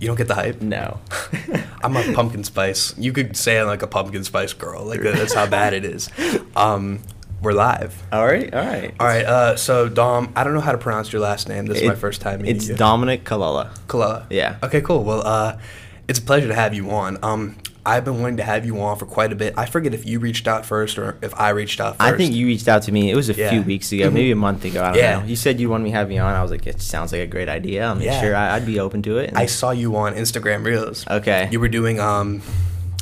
You don't get the hype. No. I'm a pumpkin spice. You could say I'm like a pumpkin spice girl. Like that's how bad it is. Um, we're live. all right, all right. All right. Uh, so Dom, I don't know how to pronounce your last name. This is my first time meeting It's you. Dominic Colella. Colella. Yeah. Okay. Cool. Well, uh, it's a pleasure to have you on. Um, I've been wanting to have you on for quite a bit. I forget if you reached out first or if I reached out first. I think you reached out to me. It was a Yeah. few weeks ago, maybe a month ago. I don't Yeah. know. You said you wanted me to have you on. I was like, it sounds like a great idea. I'm Yeah. sure I, I'd be open to it. And- I saw you on Instagram Reels. Okay. You were doing um,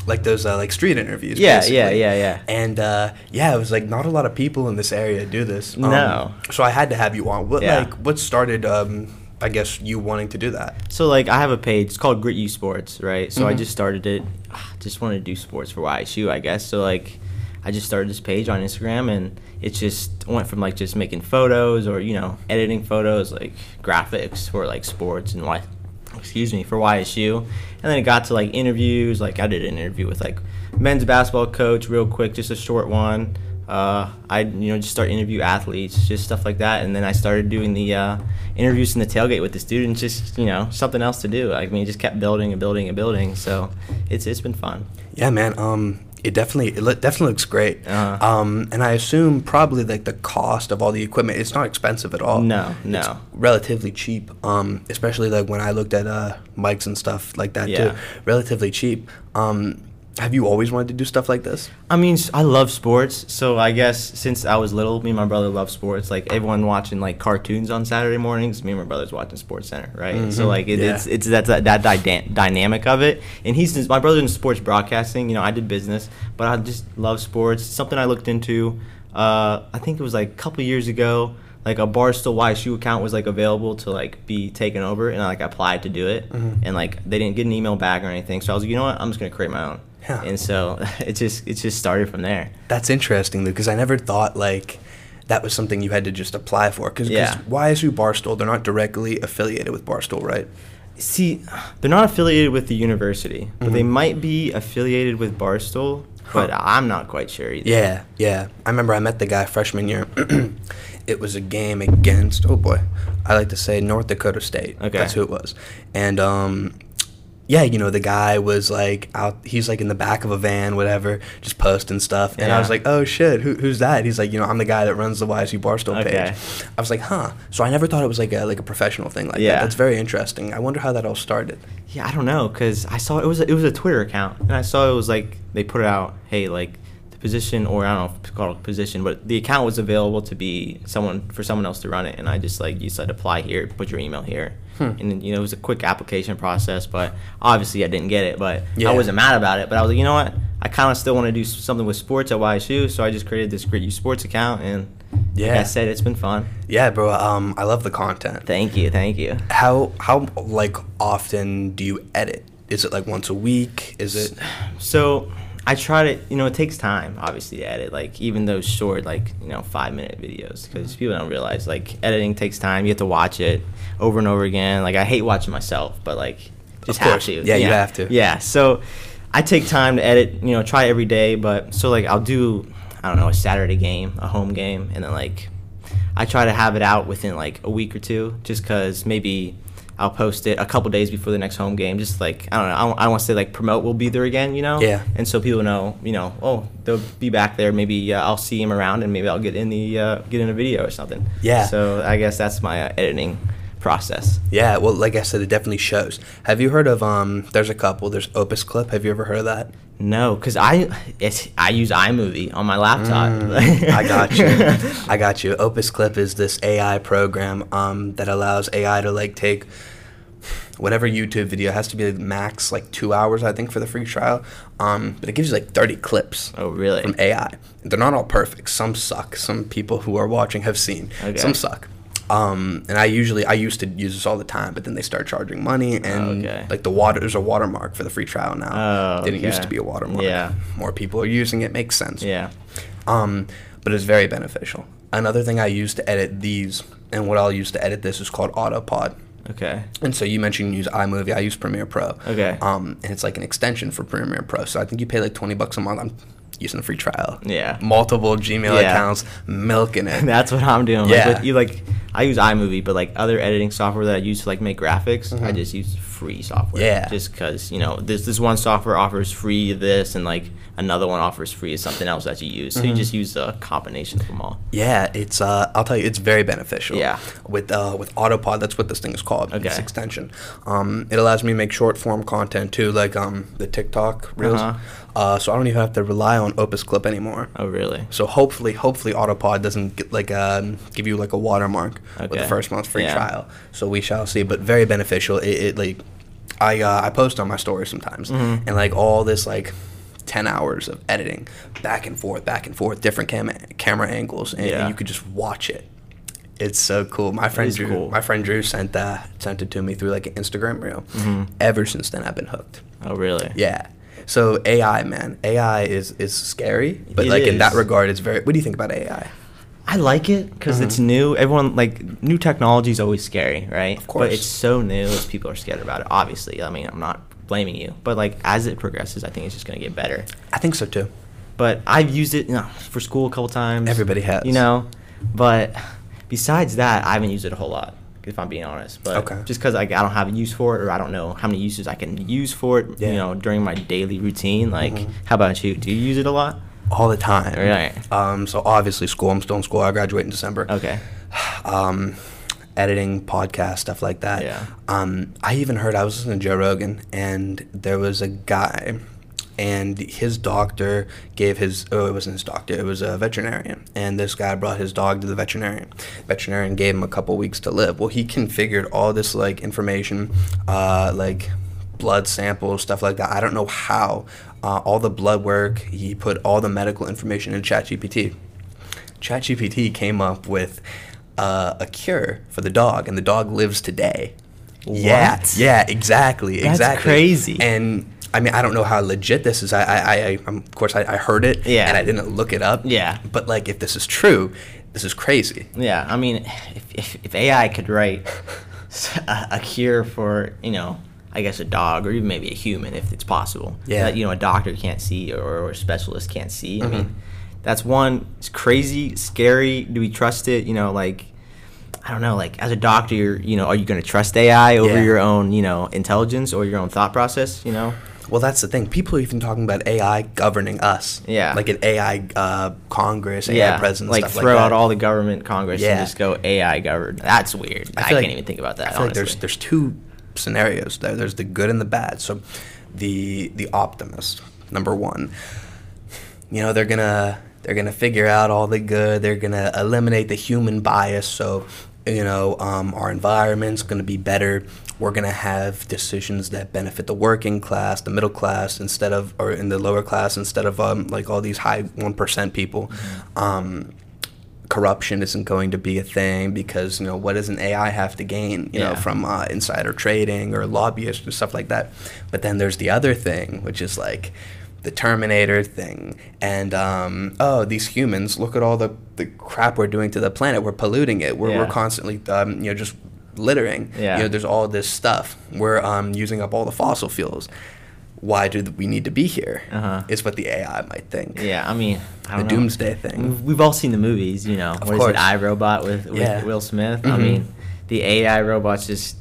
like those uh, like street interviews. Yeah, basically. yeah, yeah, yeah. And uh, yeah, it was like not a lot of people in this area do this. Um, No. So I had to have you on. What Yeah. like what started? Um, I guess you wanting to do that. So like I have a page. It's called Grit U Sports, right? So I Mhm. just started it. Just wanted to do sports for YSU, I guess. So like I just started this page on Instagram, and it just went from like just making photos or you know editing photos, like graphics for like sports and why, excuse me, for YSU, and then it got to like interviews. Like I did an interview with like men's basketball coach, real quick, just a short one. Uh, I you know just start interview athletes, just stuff like that, and then I started doing the uh, interviews in the tailgate with the students, just you know something else to do. I mean, just kept building and building and building. So it's it's been fun. Yeah, man. Um, it definitely it definitely looks great. Uh-huh. Um, and I assume probably like the cost of all the equipment. It's not expensive at all. No, It's no. relatively cheap. Um, especially like when I looked at uh mics and stuff like that Yeah. too. Relatively cheap. Um, have you always wanted to do stuff like this? I mean, I love sports, so I guess since I was little, me and my brother love sports. Like everyone watching like cartoons on Saturday mornings, me and my brother's watching SportsCenter, right? So Mhm. like it, Yeah. it's it's that that, that dyna- dynamic of it. And he's my brother's in sports broadcasting. You know, I did business, but I just love sports. Something I looked into. Uh, I think it was like a couple years ago. Like a Barstool YSU account was like available to like be taken over, and I like applied to do it, Mhm. and like they didn't get an email back or anything. So I was like, you know what, I'm just gonna create my own. Yeah. And so it just it just started from there. That's interesting, Luke, because I never thought like that was something you had to just apply for. Because Yeah. YSU Barstool, they're not directly affiliated with Barstool, right? See, they're not affiliated with the university, but they Mhm. might be affiliated with Barstool, but Huh. I'm not quite sure either. Yeah, yeah. I remember I met the guy freshman year. it was a game against oh boy, I like to say North Dakota State. Okay. that's who it was. And um, yeah, you know the guy was like out. He's like in the back of a van, whatever, just posting stuff. And I was like, oh shit, who, who's that? He's like, you know, I'm the guy that runs the YSU Barstool Okay. page. I was like, huh. So I never thought it was like a like a professional thing like Yeah. that. That's very interesting. I wonder how that all started. Yeah, I don't know, cause I saw it was a, it was a Twitter account, and I saw it was like they put it out, hey, like position, or I don't know if it's called a position, but the account was available to be someone for someone else to run it, and I just like you said apply here, put your email here, Hmm. and you know it was a quick application process, but obviously I didn't get it, but Yeah. I wasn't mad about it, but I was like, you know what, I kind of still want to do something with sports at YSU, so I just created this Grit U Sports account, and like Yeah. I said, it's been fun. Yeah, bro. Um, I love the content. Thank you, thank you. How how like often do you edit? Is it like once a week? Is it? So I try to, you know, it takes time, obviously, to edit. Like even those short, like you know, five minute videos, because people don't realize like editing takes time. You have to watch it over and over again. Like I hate watching myself, but like just have to. Yeah, you have to. Yeah. So I take time to edit. You know, try every day, but so like I'll do, I don't know, a Saturday game, a home game, and then like I try to have it out within like a week or two, just because maybe I'll post it a couple days before the next home game. Just like I don't know, I don't, I want to say like promote will be there again, you know? Yeah. And so people know, you know, oh they'll be back there. Maybe uh, I'll see him around, and maybe I'll get in the uh, get in a video or something. Yeah. So I guess that's my uh, editing process. Yeah. Well, like I said, it definitely shows. Have you heard of um? There's a couple. There's Opus Clip. Have you ever heard of that? No, cause I it's I use iMovie on my laptop. Mm, I got you. I got you. Opus Clip is this AI program um, that allows AI to like take whatever YouTube video it has to be max like two hours, I think, for the free trial. Um, but it gives you like 30 clips oh really? from AI. They're not all perfect. Some suck. Some people who are watching have seen. Okay. Some suck. Um, and I usually I used to use this all the time, but then they start charging money and Okay. like the water there's a watermark for the free trial now. Oh, Didn't used to be a watermark. Yeah. More people are using it. Makes sense. yeah. Um, but it's very beneficial. Another thing I use to edit these, and what I'll use to edit this is called Autopod. Okay. And so you mentioned you use iMovie. I use Premiere Pro. Okay. Um, and it's like an extension for Premiere Pro. So I think you pay like twenty bucks a month. I'm using a free trial. Yeah. Multiple Gmail Yeah. accounts, milking it. That's what I'm doing. Yeah. Like with you like I use iMovie, but like other editing software that I use to like make graphics, I Mhm. just use free software. Yeah. Just because you know this this one software offers free this and like another one offers free is something else that you use. So you Mm-hmm. just use a combination of them all. Yeah, it's uh, I'll tell you, it's very beneficial. Yeah. With uh, with Autopod, that's what this thing is called. Okay. This extension. Um, it allows me to make short form content too, like um the TikTok reels. Uh-huh. uh so I don't even have to rely on Opus Clip anymore. Oh really? So hopefully, hopefully Autopod doesn't get like um, give you like a watermark with the first month's free Yeah. trial. So we shall see. But very beneficial. It, it like I uh, I post on my story sometimes, Mhm. and like all this like. 10 hours of editing back and forth back and forth different cam- camera angles and, and you could just watch it it's so cool my friend drew cool. my friend drew sent that sent it to me through like an instagram reel Mhm. ever since then i've been hooked Oh really? yeah so ai man ai is is scary but It like in that regard it's very what do you think about ai I like it because it's Mhm. new. Everyone like new technology is always scary, right? Of course. But it's so new, people are scared about it. Obviously, I mean, I'm not blaming you, but like as it progresses, I think it's just gonna get better. i think so too But I've used it you know, for school a couple times. Everybody has. you know. But besides that, I haven't used it a whole lot, if I'm being honest. But Okay. just because like I don't have a use for it, or I don't know how many uses I can use for it, Yeah. you know, during my daily routine. Like, Mhm. how about you? Do you use it a lot? all the time Right. um so obviously school i'm still in school i graduate in december Okay. um, editing podcasts, stuff like that. Yeah. Um, I even heard I was listening to Joe Rogan, and there was a guy, and his doctor gave his oh it wasn't his doctor it was a veterinarian, and this guy brought his dog to the veterinarian. Veterinarian gave him a couple weeks to live. Well, he configured all this like information, uh, like blood samples, stuff like that. I don't know how. Uh, all the blood work, he put all the medical information in ChatGPT. ChatGPT came up with uh, a cure for the dog, and the dog lives today. Yeah, What? yeah, exactly, That's exactly. crazy. And I mean, I don't know how legit this is. I, I, I, I um, of course, I, I heard it, Yeah. and I didn't look it up. Yeah. but like, if this is true, this is crazy. Yeah, I mean, if, if, if AI could write a, a cure for, you know, I guess a dog or even maybe a human, if it's possible, Yeah. that, you know, a doctor can't see or, or a specialist can't see. I Mhm. mean, that's one, it's crazy, scary. Do we trust it? You know, like, I don't know, like, as a doctor, you're, you know, are you going to trust AI over Yeah. your own, you know, intelligence or your own thought process, you know? Well, that's the thing. People are even talking about AI governing us. Yeah. like an AI uh, Congress, AI yeah, president, like stuff throw like out that. all the government Congress Yeah. and just go AI governed. That's weird. I, feel can't like- even think about that. I feel like there's there's two scenarios there. There's the good and the bad. So, the the optimist number one. You know they're gonna they're gonna figure out all the good. They're gonna eliminate the human bias. So, you know um, our environment's gonna be better. We're gonna have decisions that benefit the working class, the middle class, instead of or in the lower class instead of um, like all these high one percent people. Um, corruption isn't going to be a thing because you know what does an AI have to gain you know from uh, insider trading or lobbyists and stuff like that. But then there's the other thing, which is like the Terminator thing, and um, oh these humans look at all the, the crap we're doing to the planet. We're polluting it. We're, we're constantly um, you know just littering. Yeah. You know there's all this stuff. We're um, using up all the fossil fuels. Why do we need to be here? Uh-huh. Is what the AI might think. Yeah, I mean, I The know. doomsday thing. We've, all seen the movies, you know. Of what is course. it, iRobot with, with Yeah. Will Smith? I Mhm. mean, the AI robots just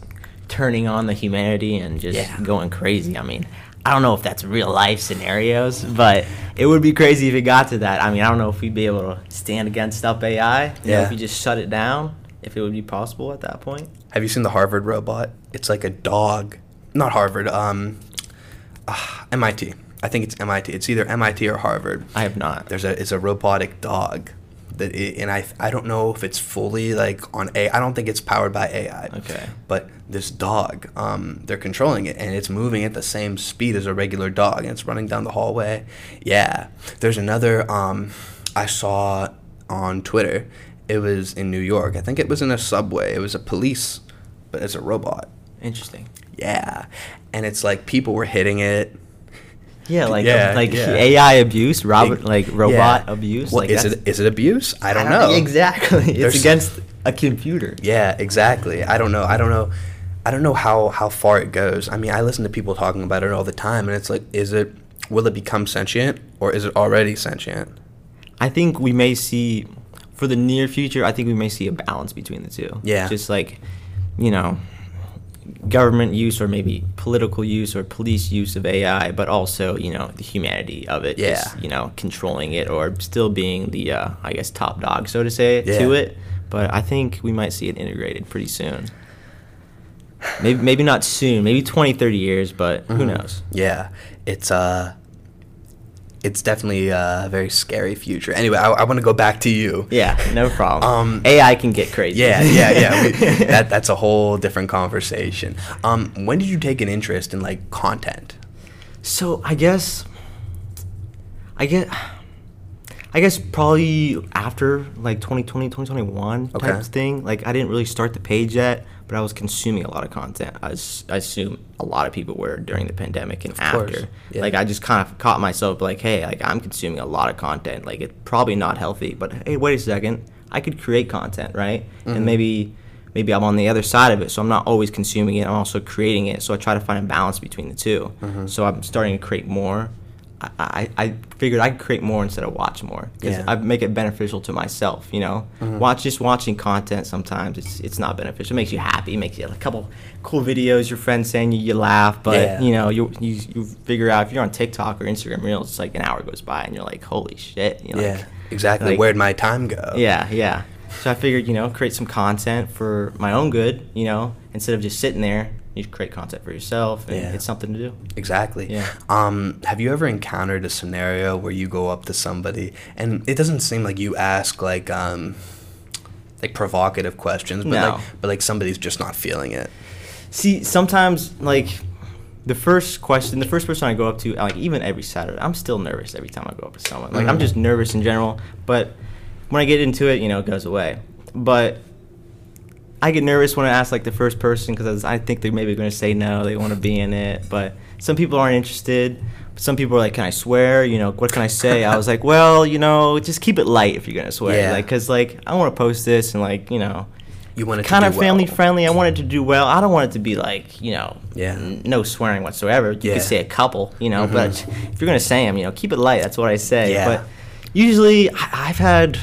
turning on the humanity and just Yeah. going crazy. I mean, I don't know if that's real life scenarios, but it would be crazy if it got to that. I mean, I don't know if we'd be able to stand against up AI. You know, Yeah. if you just shut it down, if it would be possible at that point. Have you seen the Harvard robot? It's like a dog. Not Harvard. Um, ah, MIT. I think it's MIT. It's either MIT or Harvard. I have not. There's a it's a robotic dog that it, and I I don't know if it's fully like on A. I don't think it's powered by AI. Okay. But this dog, um, they're controlling it and it's moving at the same speed as a regular dog and it's running down the hallway. Yeah. There's another um, I saw on Twitter. It was in New York. I think it was in a subway. It was a police, but it's a robot. Interesting. Yeah. And it's like people were hitting it. Yeah, like Yeah, like yeah. AI abuse, robot like robot Yeah. abuse. Well, like is it is it abuse? I don't, know. exactly. It's There's- against a computer. Yeah, exactly. I don't know. I don't know. I don't know how how far it goes. I mean, I listen to people talking about it all the time, and it's like, is it? Will it become sentient, or is it already sentient? I think we may see, for the near future, I think we may see a balance between the two. Yeah. Just like, you know, government use or maybe political use or police use of AI, but also you know the humanity of it. Yeah. just, you know, controlling it or still being the uh, I guess top dog, so to say, Yeah. to it. But I think we might see it integrated pretty soon. Maybe maybe not soon, maybe 20, 30 years, but who Mhm. knows? Yeah, it's uh, it's definitely a very scary future. Anyway, I, I want to go back to you. Yeah, no problem. Um, AI can get crazy. Yeah, yeah, yeah. We, that that's a whole different conversation. Um, when did you take an interest in like content? So I guess, I get, I guess probably after like 2020, 2021 type Okay. of thing. Like I didn't really start the page yet, but I was consuming a lot of content. I assume a lot of people were during the pandemic and Of after. yeah. Like I just kind of caught myself like, hey, like I'm consuming a lot of content. Like it's probably not healthy, but hey, wait a second, I could create content, right? Mhm. And maybe. Maybe I'm on the other side of it, so I'm not always consuming it. I'm also creating it, so I try to find a balance between the 2 Mhm. So I'm starting to create more. I, I, I figured I'd create more instead of watch more because Yeah. I make it beneficial to myself. You know, Mhm. watch just watching content sometimes it's it's not beneficial. It makes you happy. It makes you a couple cool videos. Your friends saying you, you laugh, but Yeah. you know you, you you figure out if you're on TikTok or Instagram Reels, it's like an hour goes by and you're like, holy shit. You're yeah, like, exactly. like- Where'd my time go? yeah, yeah. So I figured, you know, create some content for my own good, you know, instead of just sitting there, you create content for yourself and Yeah. it's something to do. Exactly. Yeah. Um, have you ever encountered a scenario where you go up to somebody and it doesn't seem like you ask like um, like provocative questions, but No. like but like somebody's just not feeling it. See, sometimes like the first question, the first person I go up to, like even every Saturday, I'm still nervous every time I go up to someone. Like I'm Mhm. just nervous in general, but when I get into it, you know, it goes away. But I get nervous when I ask like the first person because I think they're maybe going to say no, they want to be in it. But some people aren't interested. Some people are like, "Can I swear?" You know, what can I say? I was like, "Well, you know, just keep it light if you're gonna swear." Yeah. Like, cause like I want to post this and like you know, You want it to kind of family well. friendly. I want it to do well. I don't want it to be like you know, Yeah. n- no swearing whatsoever. You Yeah. can say a couple, you know, Mhm. but if you're gonna say them, you know, keep it light. That's what I say. Yeah. But usually, I- I've had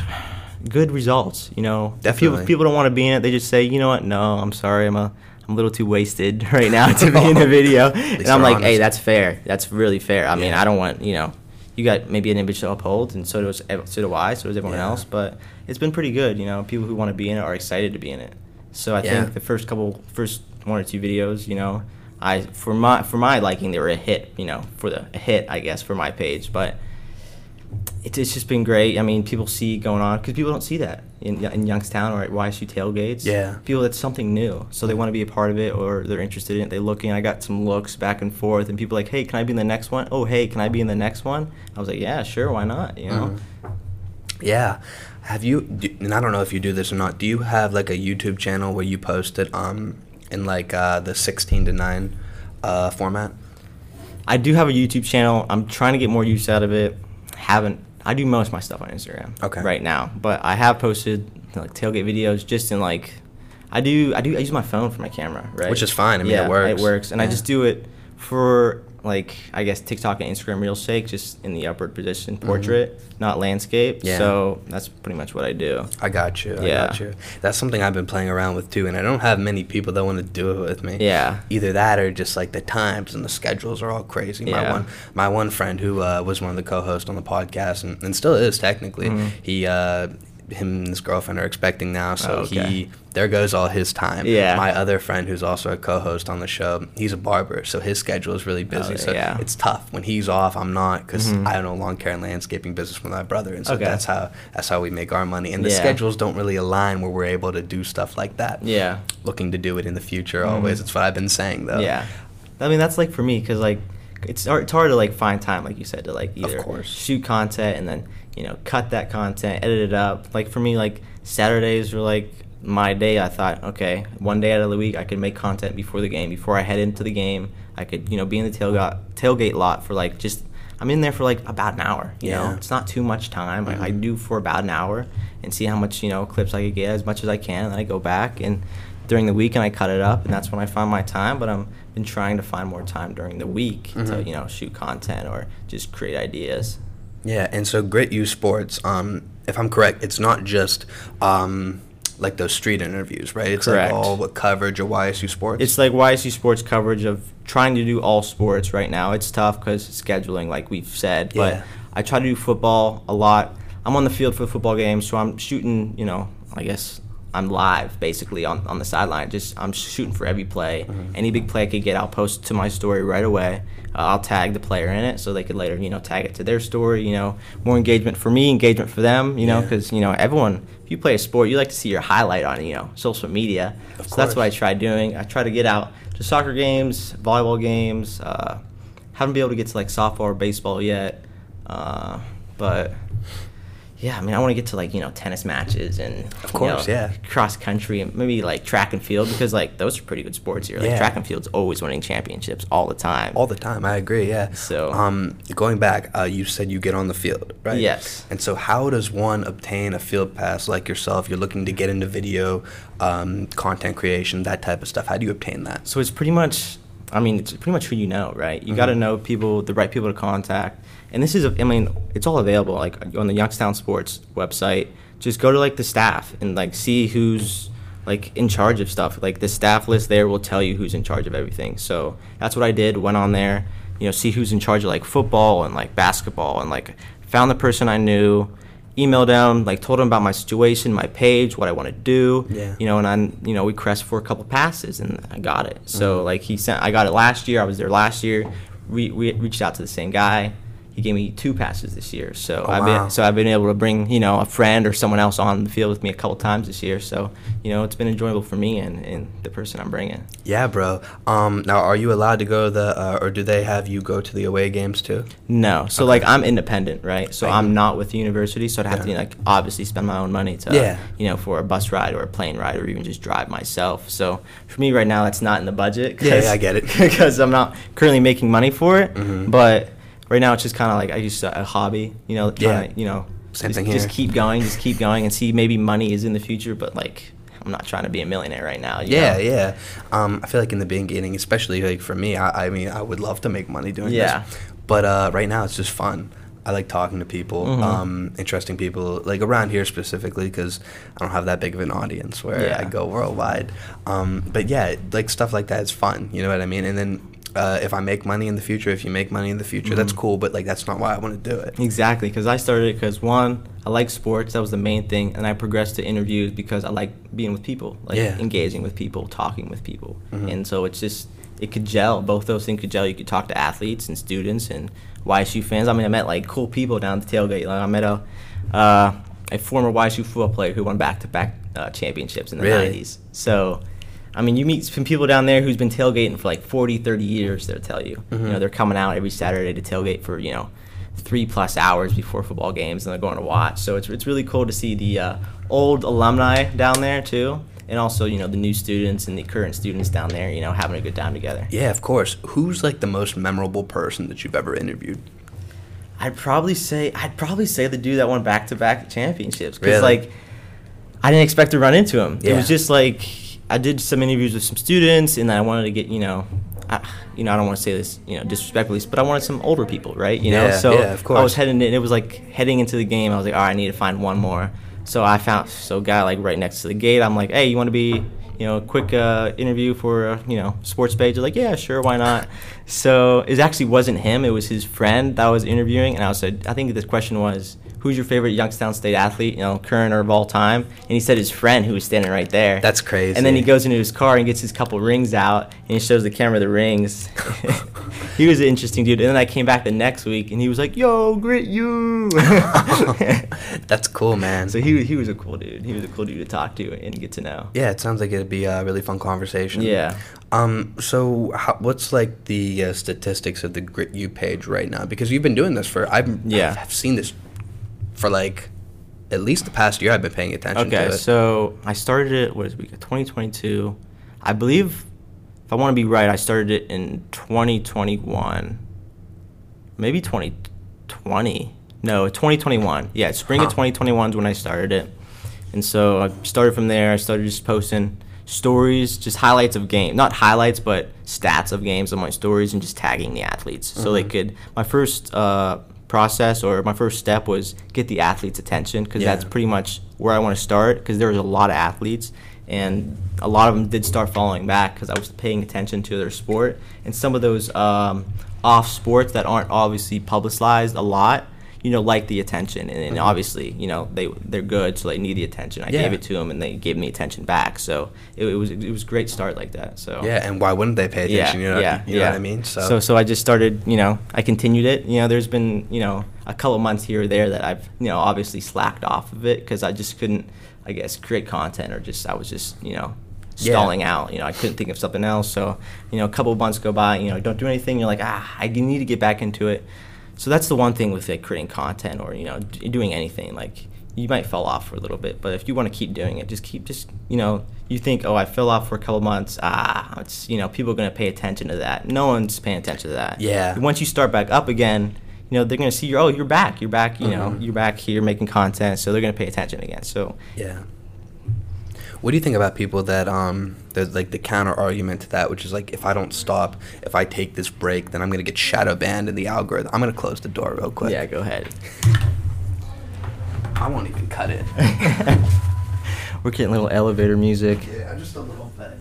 good results. You know, If people people don't want to be in it. They just say, you know what? No, I'm sorry. I'm a I'm a little too wasted right now to be in the video. and I'm like, hey, that's fair. That's really fair. I mean, Yeah. I don't want you know. You got maybe an image to uphold, and so does so do I, so does everyone Yeah. else. But it's been pretty good, you know. People who want to be in it are excited to be in it. So I Yeah. think the first couple, first one or two videos, you know, I for my for my liking they were a hit, you know, for the a hit I guess for my page. But it's it's just been great. I mean, people see going on because people don't see that in in Youngstown or at YSU tailgates. Yeah. people it's something new, so they want to be a part of it or they're interested in it. They look in. I got some looks back and forth, and people like, hey, can I be in the next one? Oh, hey, can I be in the next one? I was like, yeah, sure, why not? You know. Mhm. Yeah. Have you? Do, and I don't know if you do this or not. Do you have like a YouTube channel where you post it um in like uh, the sixteen to nine uh, format? I do have a YouTube channel. I'm trying to get more use out of it. Haven't. I do most of my stuff on Instagram. Okay. Right now, but I have posted like tailgate videos just in like. I do. I do. I use my phone for my camera. Right. Which is fine. I mean, it works. It works, and I just do it for like I guess TikTok and Instagram Reels sake, just in the upward position portrait, not landscape. Mm-hmm. Yeah. So that's pretty much what I do. I got you. I Yeah. got you. That's something I've been playing around with too, and I don't have many people that want to do it with me. Yeah. Either that or just like the times and the schedules are all crazy. My Yeah. one, my one friend who uh, was one of the co-hosts on the podcast and, and still is technically. Mhm. He, uh, him and his girlfriend are expecting now, so Oh, okay. he there goes all his time. Yeah. My other friend who's also a co-host on the show, he's a barber, so his schedule is really busy. Oh, so yeah. it's tough when he's off. I'm not because Mhm. I own a lawn care and landscaping business with my brother, and so Okay. that's how that's how we make our money. And the Yeah. schedules don't really align where we're able to do stuff like that. Yeah. Looking to do it in the future Mhm. always. That's what I've been saying though. Yeah, I mean that's like for me because like it's hard, it's hard to like find time like you said to like Of either course. shoot content and then you know cut that content, edit it up. Like for me, like Saturdays were like my day. I thought, okay, one day out of the week I could make content before the game, before I head into the game. I could you know be in the tailgate tailgate lot for like just. I'm in there for like about an hour. You know, it's not too much time. I, I Mhm. do for about an hour and see how much you know clips I could get as much as I can. And then I go back and during the weekend I cut it up, and that's when I find my time. But I'm been trying to find more time during the week to Mhm. you know shoot content or just create ideas. Yeah, and so Grit U Sports, um, if I'm correct, it's not just um, like those street interviews, right? It's Correct. like all what coverage of YSU sports. It's like YSU sports coverage of trying to do all sports right now. It's tough because scheduling, like we've said. Yeah. But I try to do football a lot. I'm on the field for the football games, so I'm shooting. You know, I guess I'm live basically on, on the sideline. Just I'm shooting for every play. Mm-hmm. Any big play I could get, I'll post to my story right away. Uh, I'll tag the player in it so they could later, you know, tag it to their story. You know, more engagement for me, engagement for them. You know, Yeah. because you know everyone. If you play a sport, you like to see your highlight on you know social media. Of so that's what I try doing. I try to get out to soccer games, volleyball games. Uh, haven't been able to get to like softball or baseball yet, uh, but yeah, I mean, I want to get to like you know tennis matches and Of course, you know, yeah. cross country and maybe like track and field because like those are pretty good sports here. Like Yeah. track and field's always winning championships all the time. all the time. I agree. Yeah. So- um, going back, uh, you said you get on the field, right? Yes. And so, how does one obtain a field pass like yourself? You're looking to get into video, um, content creation, that type of stuff. How do you obtain that? So it's pretty much, I mean, it's pretty much who you know, right? You got to know people, the right people to contact. And this is, I mean, it's all available like on the Youngstown Sports website. Just go to like the staff and like see who's like in charge of stuff. Like the staff list there will tell you who's in charge of everything. So that's what I did. Went on there, you know, see who's in charge of like football and like basketball and like found the person I knew. Emailed them, like told them about my situation, my page, what I want to do. Yeah. You know, and I, you know, we crest for a couple passes, and I got it. So mm-hmm. like he sent, I got it last year. I was there last year. We, we reached out to the same guy. He gave me two passes this year. So Oh, I've wow. been, so I've been able to bring you know a friend or someone else on the field with me a couple times this year. So you know, it's been enjoyable for me and, and the person I'm bringing. Yeah, bro. Um, now, are you allowed to go to the, uh, or do they have you go to the away games too? No, so like I'm independent, right? So Right. I'm not with the university, so I'd have Yeah. to like obviously spend my own money to, Yeah. you know, for a bus ride or a plane ride or even just drive myself. So for me right now, that's not in the budget. Yeah, yeah, I get it. because I'm not currently making money for it. Mhm. But right now, it's just kind of like I just a hobby, you know, trying Yeah. to, you know, Same just, just keep going, just keep going, and see maybe money is in the future, but like I'm not trying to be a millionaire right now. you Yeah, know? yeah. Um, I feel like in the beginning, especially like for me, I, I mean, I would love to make money doing Yeah. this. But uh, right now, it's just fun. I like talking to people, Mhm. um, interesting people, like around here specifically, because I don't have that big of an audience where Yeah. I go worldwide. Um, but yeah, like stuff like that is fun. You know what I mean? And then uh, if I make money in the future, if you make money in the future, that's Mhm. cool. But like that's not why I want to do it. Exactly, because I started because one, I like sports. That was the main thing, and I progressed to interviews because I like being with people, like Yeah. engaging with people, talking with people, Mhm. and so it's just it could gel. Both those things could gel. You could talk to athletes and students and YSU fans. I mean, I met like cool people down at the tailgate. Like I met a uh, a former YSU football player who won back to back championships in the Really? '90s. So. I mean, you meet some people down there who's been tailgating for like 40, 30 years, they'll tell you. You Mhm. know, they're coming out every Saturday to tailgate for, you know, three plus hours before football games and they're going to watch. So it's, it's really cool to see the uh, old alumni down there too. And also, you know, the new students and the current students down there, you know, having a good time together. Yeah, of course. Who's like the most memorable person that you've ever interviewed? I'd probably say I'd probably say the dude that won back to back championships because Really? like I didn't expect to run into him. It was just like I did some interviews with some students, and I wanted to get you know, I, you know I don't want to say this you know disrespectfully, but I wanted some older people, right? You know, Yeah, so yeah, of I was heading in. It was like heading into the game. I was like, all right, I need to find one more. So I found so guy like right next to the gate. I'm like, hey, you want to be you know a quick uh, interview for uh, you know sports page? They're like, yeah, sure, why not? So it actually wasn't him. It was his friend that I was interviewing, and I said, I think the question was, who's your favorite Youngstown State athlete, you know, current or of all time? And he said his friend who was standing right there. That's crazy. And then he goes into his car and gets his couple rings out, and he shows the camera the rings. he was an interesting dude. And then I came back the next week, and he was like, "Yo, Grit U." That's cool, man. so he he was a cool dude. He was a cool dude to talk to and get to know. Yeah, it sounds like it'd be a really fun conversation. Yeah. Um. So, how, what's like the uh, statistics of the Grit U page right now? Because you've been doing this for I've Yeah. I've seen this for like at least the past year. I've been paying attention Okay, to it. Okay, so I started it. What is we? 2022. I believe, if I want to be right, I started it in 2021. Maybe 2020. No, 2021. Yeah, spring Huh. of 2021 is when I started it. And so I started from there. I started just posting stories, just highlights of games. not highlights, but stats of games on my stories, and just tagging the athletes. So they Mhm. could. My first uh, process or my first step was get the athlete's attention because Yeah. that's pretty much where I want to start because there was a lot of athletes and a lot of them did start following back because I was paying attention to their sport and some of those um, off sports that aren't obviously publicized a lot you know like the attention and, and obviously you know they they're good so they need the attention I Yeah. gave it to them and they gave me attention back so it, it was it was a great start like that so Yeah, and why wouldn't they pay attention? you know, you know what I mean? so so I just started, you know, I continued it. You know, there's been, you know, a couple months here or there that I've, you know, obviously slacked off of it because I just couldn't, I guess, create content or just I was just, you know, Yeah. stalling out. You know, I couldn't think of something else. So, you know, a couple of months go by, you know, don't do anything. You're like, ah, I need to get back into it. So that's the one thing with like creating content or you know d- doing anything like you might fall off for a little bit, but if you want to keep doing it, just keep just you know you think oh I fell off for a couple months ah it's you know people are gonna pay attention to that. No one's paying attention to that. Yeah. Once you start back up again, you know they're gonna see you oh you're back you're back you know Mhm. you're back here making content so they're gonna pay attention again. So Yeah. What do you think about people that um there's like the counter argument to that, which is like if I don't stop, if I take this break, then I'm gonna get shadow banned in the algorithm. I'm gonna close the door real quick. yeah, go ahead. I won't even cut it. We're getting little elevator music. yeah, just a little bit.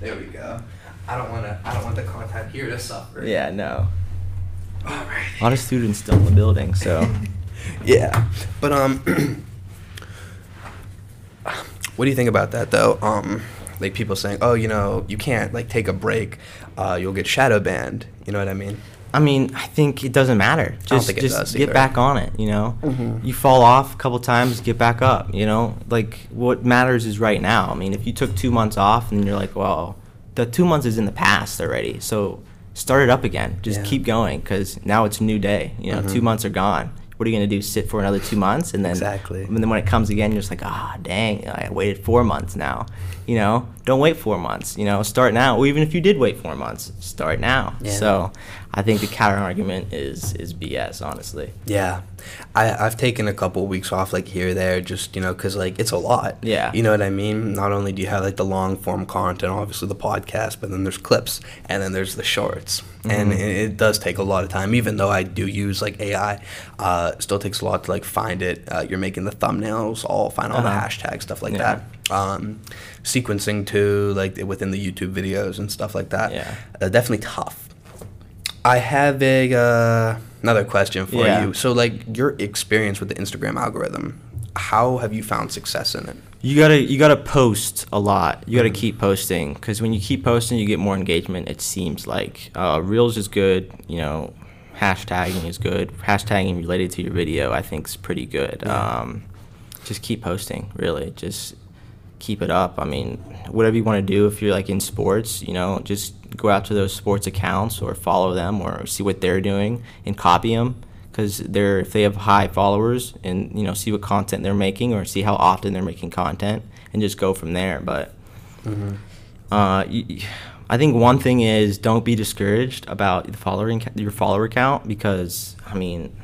There we go. I don't wanna I don't want the content here to suffer. Yeah, no. Alright. A lot of students still in the building, so Yeah, but um, what do you think about that though? Um, like people saying, oh, you know, you can't like take a break, uh, you'll get shadow banned. You know what I mean? I mean, I think it doesn't matter. Just, just get back on it. You know, Mhm. you fall off a couple times, get back up. You know, like what matters is right now. I mean, if you took two months off and you're like, well, the two months is in the past already, so start it up again. Just Yeah. keep going because now it's a new day. You know, Mhm. two months are gone. What are you gonna do? Sit for another two months and then Exactly. And then when it comes again, you're just like, ah, dang, I waited four months now. You know, don't wait four months. You know, start now. Or even if you did wait four months, start now. Yeah. So, I think the counter argument is is BS. Honestly. Yeah, I I've taken a couple weeks off like here or there, just you know, cause like it's a lot. Yeah. You know what I mean? Not only do you have like the long form content, obviously the podcast, but then there's clips, and then there's the shorts, and Mhm. it, it does take a lot of time. Even though I do use like AI, uh, still takes a lot to like find it. Uh, you're making the thumbnails, all find all the Uh-huh. hashtags, stuff like Yeah. that. Um, sequencing too, like within the YouTube videos and stuff like that. Yeah. Uh, definitely tough. I have a uh, another question for Yeah. you. So, like your experience with the Instagram algorithm, how have you found success in it? You gotta you gotta post a lot. You gotta Mhm. keep posting because when you keep posting, you get more engagement. It seems like uh, reels is good. You know, hashtagging is good. Hashtagging related to your video, I think, is pretty good. Yeah. Um, just keep posting. Really, just keep it up. I mean, whatever you want to do. If you're like in sports, you know, just go out to those sports accounts or follow them or see what they're doing and copy them because they're if they have high followers and you know see what content they're making or see how often they're making content and just go from there. But Mm-hmm. uh, I think one thing is don't be discouraged about the following your follower count because I mean,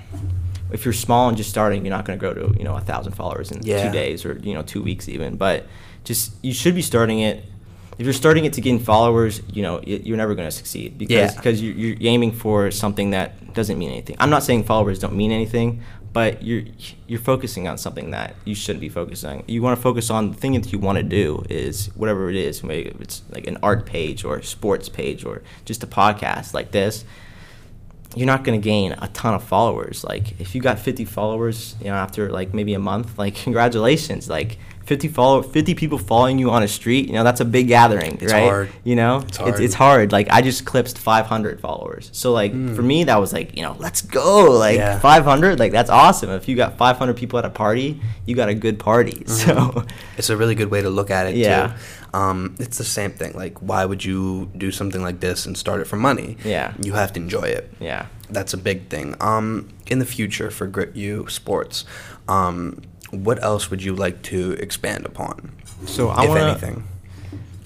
if you're small and just starting, you're not going to grow to you know a thousand followers in Yeah. two days or you know two weeks even. But just you should be starting it. If you're starting it to gain followers, you know, you're never going to succeed because Yeah. because you're, you're aiming for something that doesn't mean anything. I'm not saying followers don't mean anything, but you're you're focusing on something that you shouldn't be focusing. You want to focus on the thing that you want to do is whatever it is. Maybe it's like an art page or a sports page or just a podcast like this. You're not going to gain a ton of followers. Like if you got 50 followers, you know, after like maybe a month, like congratulations. Like 50 follow 50 people following you on a street, you know, that's a big gathering, It's right? hard. You know? It's It's, hard. it's hard. Like I just clipped 500 followers. So like Mm. for me that was like, you know, let's go. Like Yeah. 500, like that's awesome. If you got 500 people at a party, you got a good party. So Mhm. It's a really good way to look at it Yeah. too. Um, it's the same thing. Like, why would you do something like this and start it for money? Yeah. You have to enjoy it. yeah. That's a big thing. Um, in the future for Grit U Sports, um, what else would you like to expand upon? So I if want anything.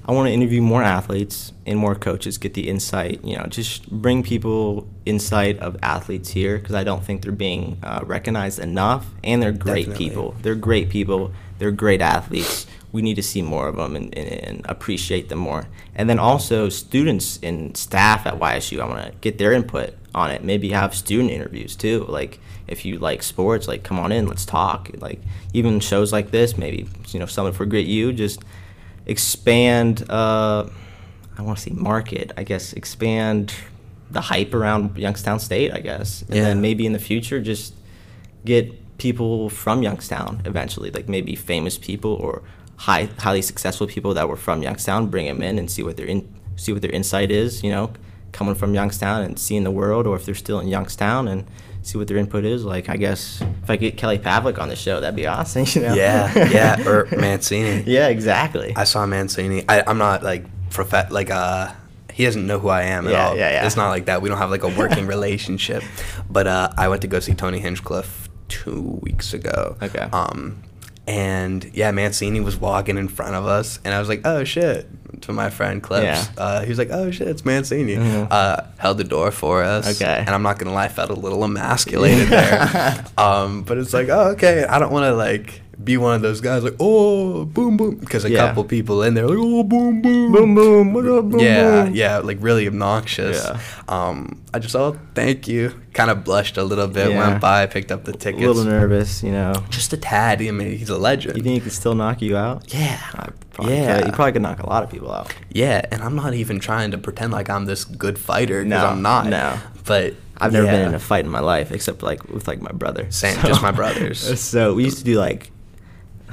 I want to interview more athletes and more coaches, get the insight, you know, just bring people insight of athletes here because I don't think they're being uh, recognized enough and they're great Definitely. people. They're great people. They're great athletes. we need to see more of them and, and, and appreciate them more. And then also students and staff at YSU, I want to get their input on it. Maybe have student interviews too. Like if you like sports, like come on in, let's talk. Like even shows like this, maybe you know something for Grit U, just expand. Uh, I want to say market. I guess expand the hype around Youngstown State. I guess, and Yeah. then maybe in the future just get people from Youngstown eventually, like maybe famous people or high, highly successful people that were from Youngstown, bring them in and see what their in, see what their insight is. You know, coming from Youngstown and seeing the world, or if they're still in Youngstown and see what their input is. Like, I guess if I get Kelly Pavlik on the show, that'd be awesome. You know? Yeah, yeah, or Mancini. yeah, exactly. I saw Mancini. I, I'm not like prof- like uh he doesn't know who I am at Yeah, all. yeah, yeah. It's not like that. We don't have like a working relationship. But uh, I went to go see Tony Hinchcliffe two weeks ago. Okay. Um, and yeah, Mancini was walking in front of us, and I was like, "Oh shit!" To my friend Clips, Yeah. uh, he was like, "Oh shit, it's Mancini." Mhm. Uh, held the door for us. Okay. And I'm not gonna lie, I felt a little emasculated there. um, but it's like, oh, okay. I don't want to like be one of those guys like, oh, boom, boom, because a Yeah. couple people in there like, oh, boom, boom, boom, boom, what up, boom, yeah, boom? yeah, like really obnoxious. Yeah. Um, I just, oh, thank you. Kind of blushed a little bit. Yeah. Went by, picked up the tickets A little nervous, you know. Just a tad. I mean, he's a legend. You think he could still knock you out? Yeah. I probably Yeah. could. He probably could knock a lot of people out. Yeah, and I'm not even trying to pretend like I'm this good fighter because No, I'm not. no. But I've never been in a fight in my life except like with like my brother. Same, just my brothers. So we used to do like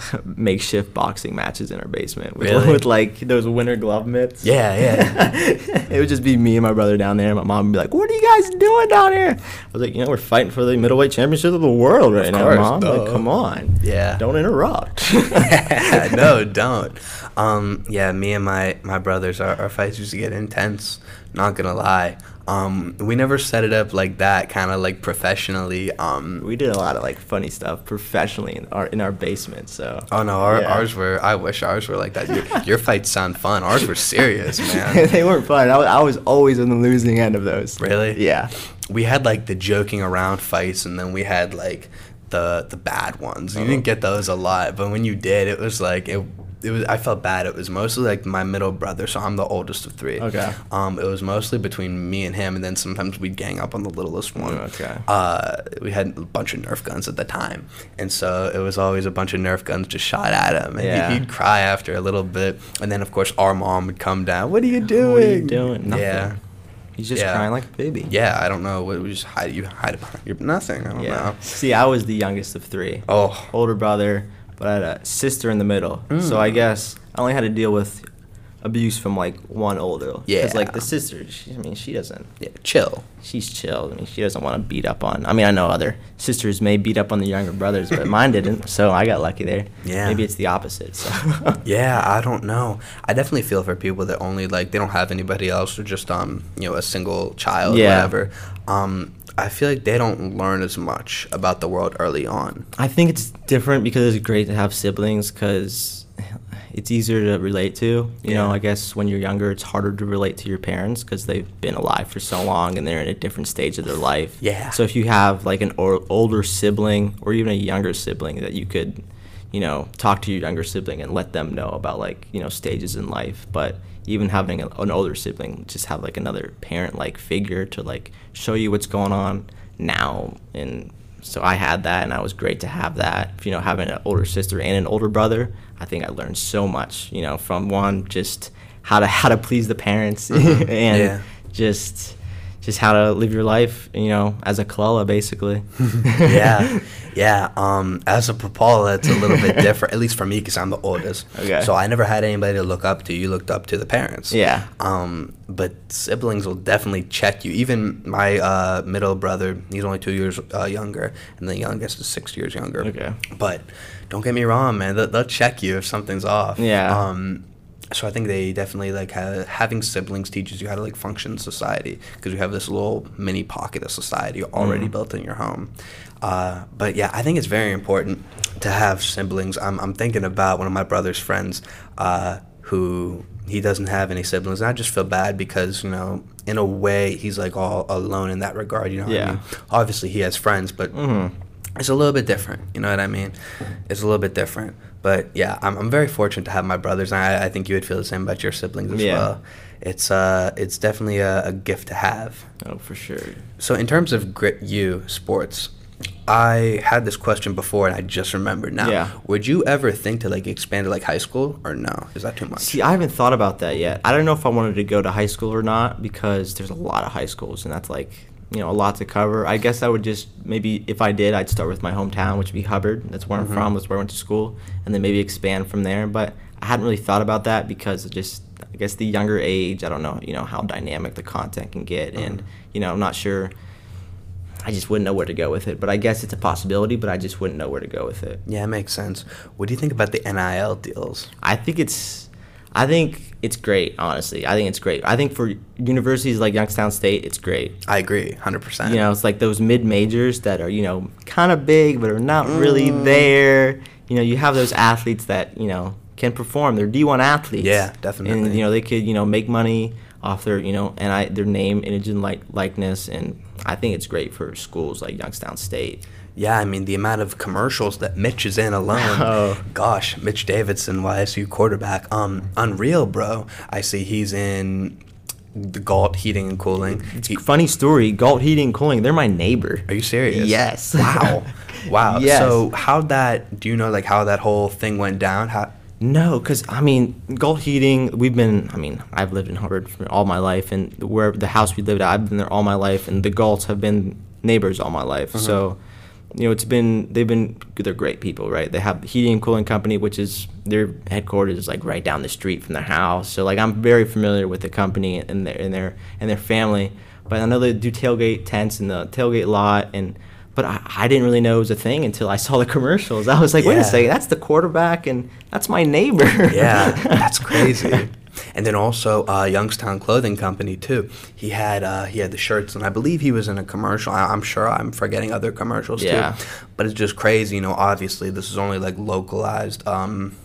makeshift boxing matches in our basement with, Really? with like those winter glove mitts. Yeah, yeah. it would just be me and my brother down there. My mom would be like, "What are you guys doing down here?" I was like, "You know, we're fighting for the middleweight championship of the world right Of now, course, mom. Like, come on, Yeah. don't interrupt." no, don't. Um, yeah, me and my my brothers, our, our fights used to get intense. Not gonna lie. Um, we never set it up like that, kind of like professionally. Um, we did a lot of like funny stuff professionally in our in our basement. So oh no, our, Yeah. ours were. I wish ours were like that. Your, your fights sound fun. Ours were serious, man. they weren't fun. I was, I was always on the losing end of those. Really? Yeah. we had like the joking around fights, and then we had like the the bad ones. You Oh. didn't get those a lot, but when you did, it was like it. It was. I felt bad. It was mostly like my middle brother, so I'm the oldest of three. Okay. Um, it was mostly between me and him, and then sometimes we'd gang up on the littlest one. Okay. Uh, we had a bunch of Nerf guns at the time, and so it was always a bunch of Nerf guns just shot at him, and Yeah. he, he'd cry after a little bit, and then of course our mom would come down. What are you doing? What are you doing? Nothing. Yeah. He's just Yeah. crying like a baby. Yeah, I don't know. What we just hide you hide behind your nothing. I don't Yeah. know. See, I was the youngest of three. Oh, Older brother, but I had a sister in the middle. So I Mm. guess I only had to deal with abuse from like one older. Yeah. Because like the sister, she, I mean, she doesn't. yeah, chill. She's chill. I mean, she doesn't want to beat up on. I mean, I know other sisters may beat up on the younger brothers, but mine didn't. So I got lucky there. Yeah. Maybe it's the opposite. So. Yeah, I don't know. I definitely feel for people that only like they don't have anybody else or just um you know a single child Yeah. whatever. Um, I feel like they don't learn as much about the world early on. I think it's different because it's great to have siblings because it's easier to relate to. You know, I guess when you're younger, it's harder to relate to your parents because they've been alive for so long and they're in a different stage of their life. Yeah. So if you have like an or- older sibling or even a younger sibling that you could, you know, talk to your younger sibling and let them know about like you know stages in life, but even having a, an older sibling, just have like another parent-like figure to like show you what's going on now and so I had that, and I was great to have that. You know, having an older sister and an older brother, I think I learned so much. You know, from one just how to how to please the parents, and Mm-hmm. Yeah. just just how to live your life. You know, as a Colella, basically. yeah, yeah. Um, as a Pipala, it's a little bit different, at least for me, because I'm the oldest. Okay. So I never had anybody to look up to. You looked up to the parents. Yeah. Um, but siblings will definitely check you. Even my uh, middle brother, he's only two years uh, younger, and the youngest is six years younger. Okay. But don't get me wrong, man. They'll, they'll check you if something's off. Yeah. Um, so I think they definitely like ha- having siblings teaches you how to like function in society because you have this little mini pocket of society already Mhm. built in your home. Uh, but yeah, I think it's very important to have siblings. I'm, I'm thinking about one of my brother's friends uh, who he doesn't have any siblings, and I just feel bad because you know, in a way, he's like all alone in that regard. You know, what Yeah. I mean, obviously he has friends, but hmm it's a little bit different. You know what I mean? It's a little bit different. But yeah, I'm, I'm very fortunate to have my brothers, and I, I think you would feel the same about your siblings as Yeah. well. It's uh, it's definitely a, a gift to have. Oh, for sure. So in terms of Grit U Sports, I had this question before and I just remembered now. Yeah. Would you ever think to like expand to like high school or no? Is that too much? See, I haven't thought about that yet. I don't know if I wanted to go to high school or not because there's a lot of high schools and that's like, you know, a lot to cover. I guess I would just maybe if I did, I'd start with my hometown, which would be Hubbard. That's where Mhm. I'm from. That's where I went to school, and then maybe expand from there. But I hadn't really thought about that because just I guess the younger age. I don't know, you know, how dynamic the content can get, and Mhm. you know, I'm not sure. I just wouldn't know where to go with it. But I guess it's a possibility, but I just wouldn't know where to go with it. yeah, it makes sense. What do you think about the NIL deals? I think it's I think it's great, honestly. I think it's great. I think for universities like Youngstown State, it's great. I agree, hundred percent. You know, it's like those mid majors that are, you know, kind of big but are not really Mm. there. You know, you have those athletes that, you know, can perform. They're D1 athletes. Yeah, definitely. And you know, they could, you know, make money off their, you know, and I their name, image and like likeness and I think it's great for schools like Youngstown State. Yeah, I mean the amount of commercials that Mitch is in alone. Oh. Gosh, Mitch Davidson, YSU quarterback. Um, unreal, bro. I see he's in the Galt Heating and Cooling. It's He- funny story. Galt Heating and Cooling, they're my neighbor. Are you serious? Yes. Wow. Wow. Yes. So how that? Do you know like how that whole thing went down? How? No, because I mean, Galt Heating. We've been. I mean, I've lived in Hubbard for all my life, and where the house we lived at, I've been there all my life, and the Galts have been neighbors all my life. So, you know, it's been they've been they're great people, right? They have heating and cooling company, which is their headquarters is like right down the street from their house. So like I'm very familiar with the company and their and their and their family. But I know they do tailgate tents in the tailgate lot and. But I, I didn't really know it was a thing until I saw the commercials. I was like, wait a second, that's the quarterback and that's my neighbor. Yeah, that's crazy. And then also uh, Youngstown Clothing Company too. He had uh, he had the shirts, and I believe he was in a commercial. I, I'm sure I'm forgetting other commercials Yeah. too. But it's just crazy, you know. Obviously, this is only like localized, um,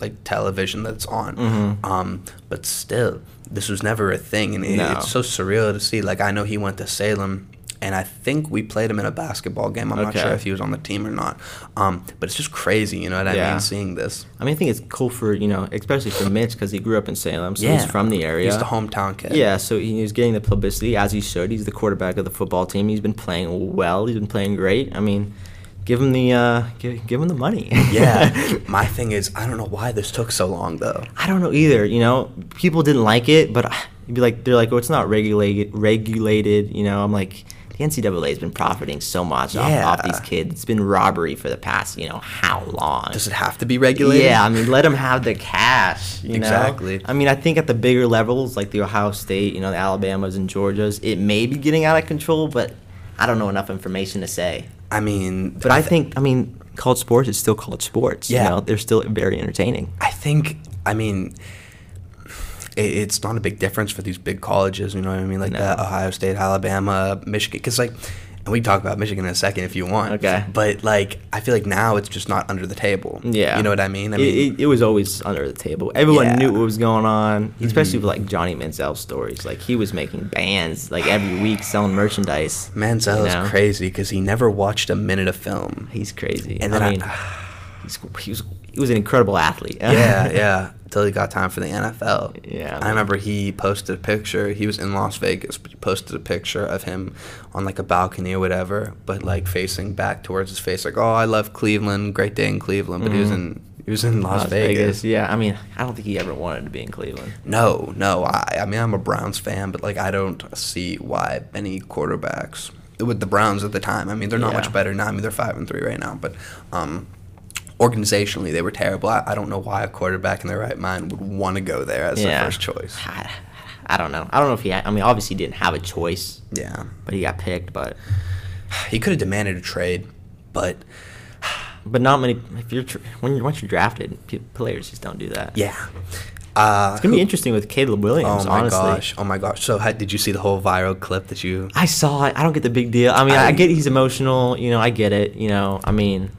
like television that's on. Mhm. Um, but still, this was never a thing, and it, No. it's so surreal to see. Like I know he went to Salem. And I think we played him in a basketball game. I'm not sure if he was on the team or not. Um, but it's just crazy, you know what I Yeah. mean? Seeing this. I mean, I think it's cool for you know, especially for Mitch because he grew up in Salem, so Yeah. he's from the area. He's the hometown kid. Yeah, so he was getting the publicity as he should. He's the quarterback of the football team. He's been playing well. He's been playing great. I mean, give him the uh, give, give him the money. yeah. My thing is, I don't know why this took so long though. I don't know either. You know, people didn't like it, but you'd be like, they're like, oh, it's not regulated. Regulated. You know, I'm like, the NCAA has been profiting so much off, off these kids. It's been robbery for the past, you know, how long? Does it have to be regulated? Yeah, I mean, let them have the cash. You Exactly. Know? I mean, I think at the bigger levels, like the Ohio State, you know, the Alabamas and Georgias, it may be getting out of control, but I don't know enough information to say. I mean, But I think, I mean, college sports is still college sports. Yeah. You know, they're still very entertaining. I think, I mean, it, it's not a big difference for these big colleges. You know what I mean? Like No. the Ohio State, Alabama, Michigan. Because like, and we can talk about Michigan in a second if you want. Okay. But like, I feel like now it's just not under the table. Yeah. You know what I mean? I It- mean, it, it, was always under the table. Everyone Yeah. knew what was going on, especially Mhm. with like Johnny Manziel stories. Like he was making bands like every week selling merchandise. Manziel you know? is crazy because he never watched a minute of film. He's crazy. And I then I- mean, he's, he was he was an incredible athlete. yeah, yeah. Until he got time for the NFL. Yeah, I remember he posted a picture. He was in Las Vegas, but he posted a picture of him on like a balcony or whatever, but like facing back towards his face, like, "Oh, I love Cleveland. Great day in Cleveland." But he was Mhm. in he was in Las, Vegas. Yeah, I mean, I don't think he ever wanted to be in Cleveland. No, no. I I mean, I'm a Browns fan, but like I don't see why any quarterbacks with the Browns at the time. I mean, they're not Yeah. much better now. I mean, they're five and three right now, but um, organizationally they were terrible. I, I don't know why a quarterback in their right mind would want to go there as yeah. their first choice. I, I don't know. I don't know if he. Had, I mean, obviously he didn't have a choice, Yeah, but he got picked. But he could have demanded a trade, but but not many. If you're when you once you're drafted, players just don't do that. yeah. Uh, It's gonna be interesting with Caleb Williams. Oh my honestly. gosh! Oh my gosh! So, how, did you see the whole viral clip that you? I saw it. I don't get the big deal. I mean, I, I- get he's emotional. You know, I get it. You know, I mean,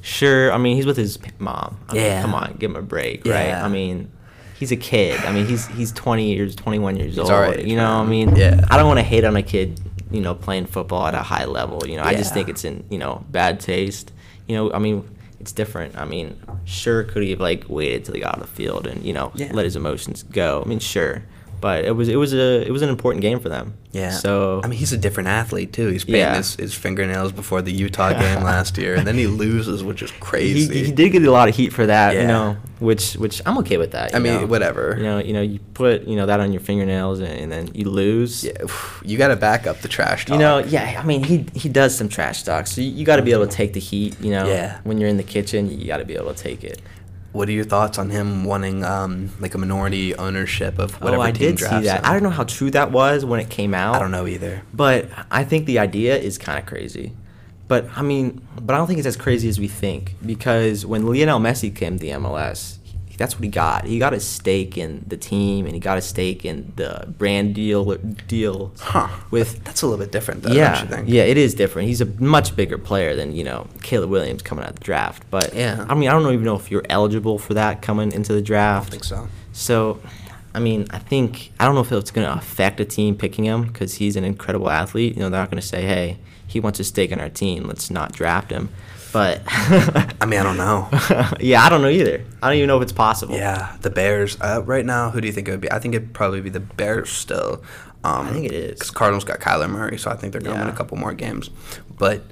sure. I mean, he's with his mom. I mean, Yeah. come on, give him a break, right? Yeah. I mean, he's a kid. I mean, he's he's 20 years, 21 years He's old. you know, I mean, Yeah. I don't want to hate on a kid. You know, playing football at a high level. You know, I just think it's in you know bad taste. You know, I mean, it's different. I mean, sure, could he have like waited till he got on the field and you know Yeah. let his emotions go? I mean, sure, but it was it was a it was an important game for them. Yeah. So I mean, he's a different athlete too. He's painting Yeah. his, his fingernails before the Utah game last year, and then he loses, which is crazy. he did get a lot of heat for that, Yeah. you know, which which I'm okay with that. I mean, know? whatever. You know, you know, you put you know that on your fingernails and, and then you lose. Yeah, you got to back up the trash talk. You know, yeah. I mean, he he does some trash talk, so you, you got to be able to take the heat. You know, Yeah. When you're in the kitchen, you got to be able to take it. What are your thoughts on him wanting um, like a minority ownership of whatever oh, I team did see that. him? I don't know how true that was when it came out. I don't know either. But I think the idea is kind of crazy. But I mean, but I don't think it's as crazy as we think because when Lionel Messi came to the MLS, that's what he got. He got a stake in the team and he got a stake in the brand deal deal Huh. with That's a little bit different, though, yeah, don't you think? yeah, it is different. He's a much bigger player than you know Caleb Williams coming out of the draft. But Yeah. I mean, I don't even know if you're eligible for that coming into the I draft. don't think so. So, I mean, I think I don't know if it's going to affect a team picking him because he's an incredible athlete. You know, they're not going to say, "Hey, he wants a stake on our team. Let's not draft him." But I mean, I don't know. yeah, I don't know either. I don't even know if it's possible. Yeah, the Bears. Uh, right now, who do you think it would be? I think it'd probably be the Bears still. Um, I think it is. Because Cardinals got Kyler Murray, so I think they're going to win a couple more games. But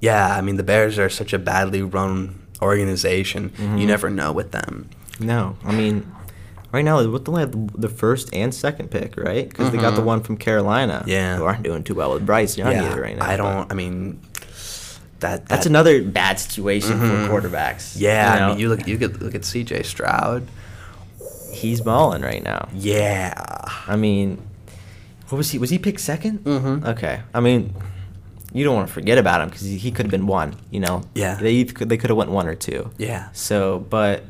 yeah, I mean, the Bears are such a badly run organization. Mm-hmm. You never know with them. No, I mean, right now what they have the first and second pick, right? Because they got the Mhm. one from Carolina. Yeah. who aren't doing too well with Bryce Young yeah, either right now. I don't. I mean, that That's another bad situation Mhm. for quarterbacks. Yeah, you know? I mean, you look. You could look at C.J. Stroud. he's balling right now. Yeah. I mean, what was he? Was he picked 2nd Mhm. Okay. I mean, you don't want to forget about him because he, he could have been one. You know. Yeah. They they could have went one or two. Yeah. So, but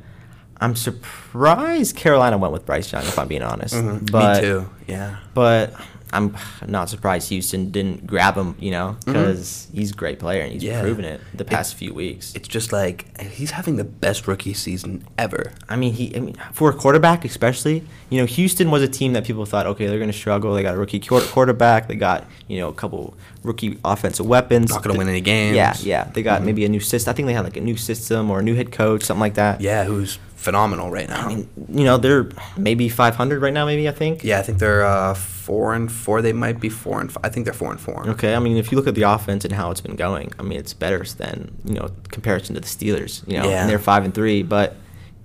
I'm surprised Carolina went with Bryce Young. If I'm being honest. Mhm. But, Me too. Yeah. But I'm not surprised Houston didn't grab him. You know, because he's a great player and he's Mm-hmm. Yeah. proven it the It- past few weeks. It's just like he's having the best rookie season ever. I mean, he. I mean, for a quarterback, especially, you know, Houston was a team that people thought, okay, they're going to struggle. They got a rookie quar- quarterback. They got, you know, a couple rookie offensive weapons. Not gonna win any games. Yeah, yeah. They got Mhm. maybe a new system. I think they had like a new system or a new head coach, something like that. Yeah, who's phenomenal right now. I mean, you know, they're maybe 500 right now. Maybe I think. yeah, I think they're uh, four and four. They might be four and. Five. I think they're four and four. Okay, I mean, if you look at the offense and how it's been going, I mean, it's better than you know comparison to the Steelers. You know, Yeah. and they're five and three, but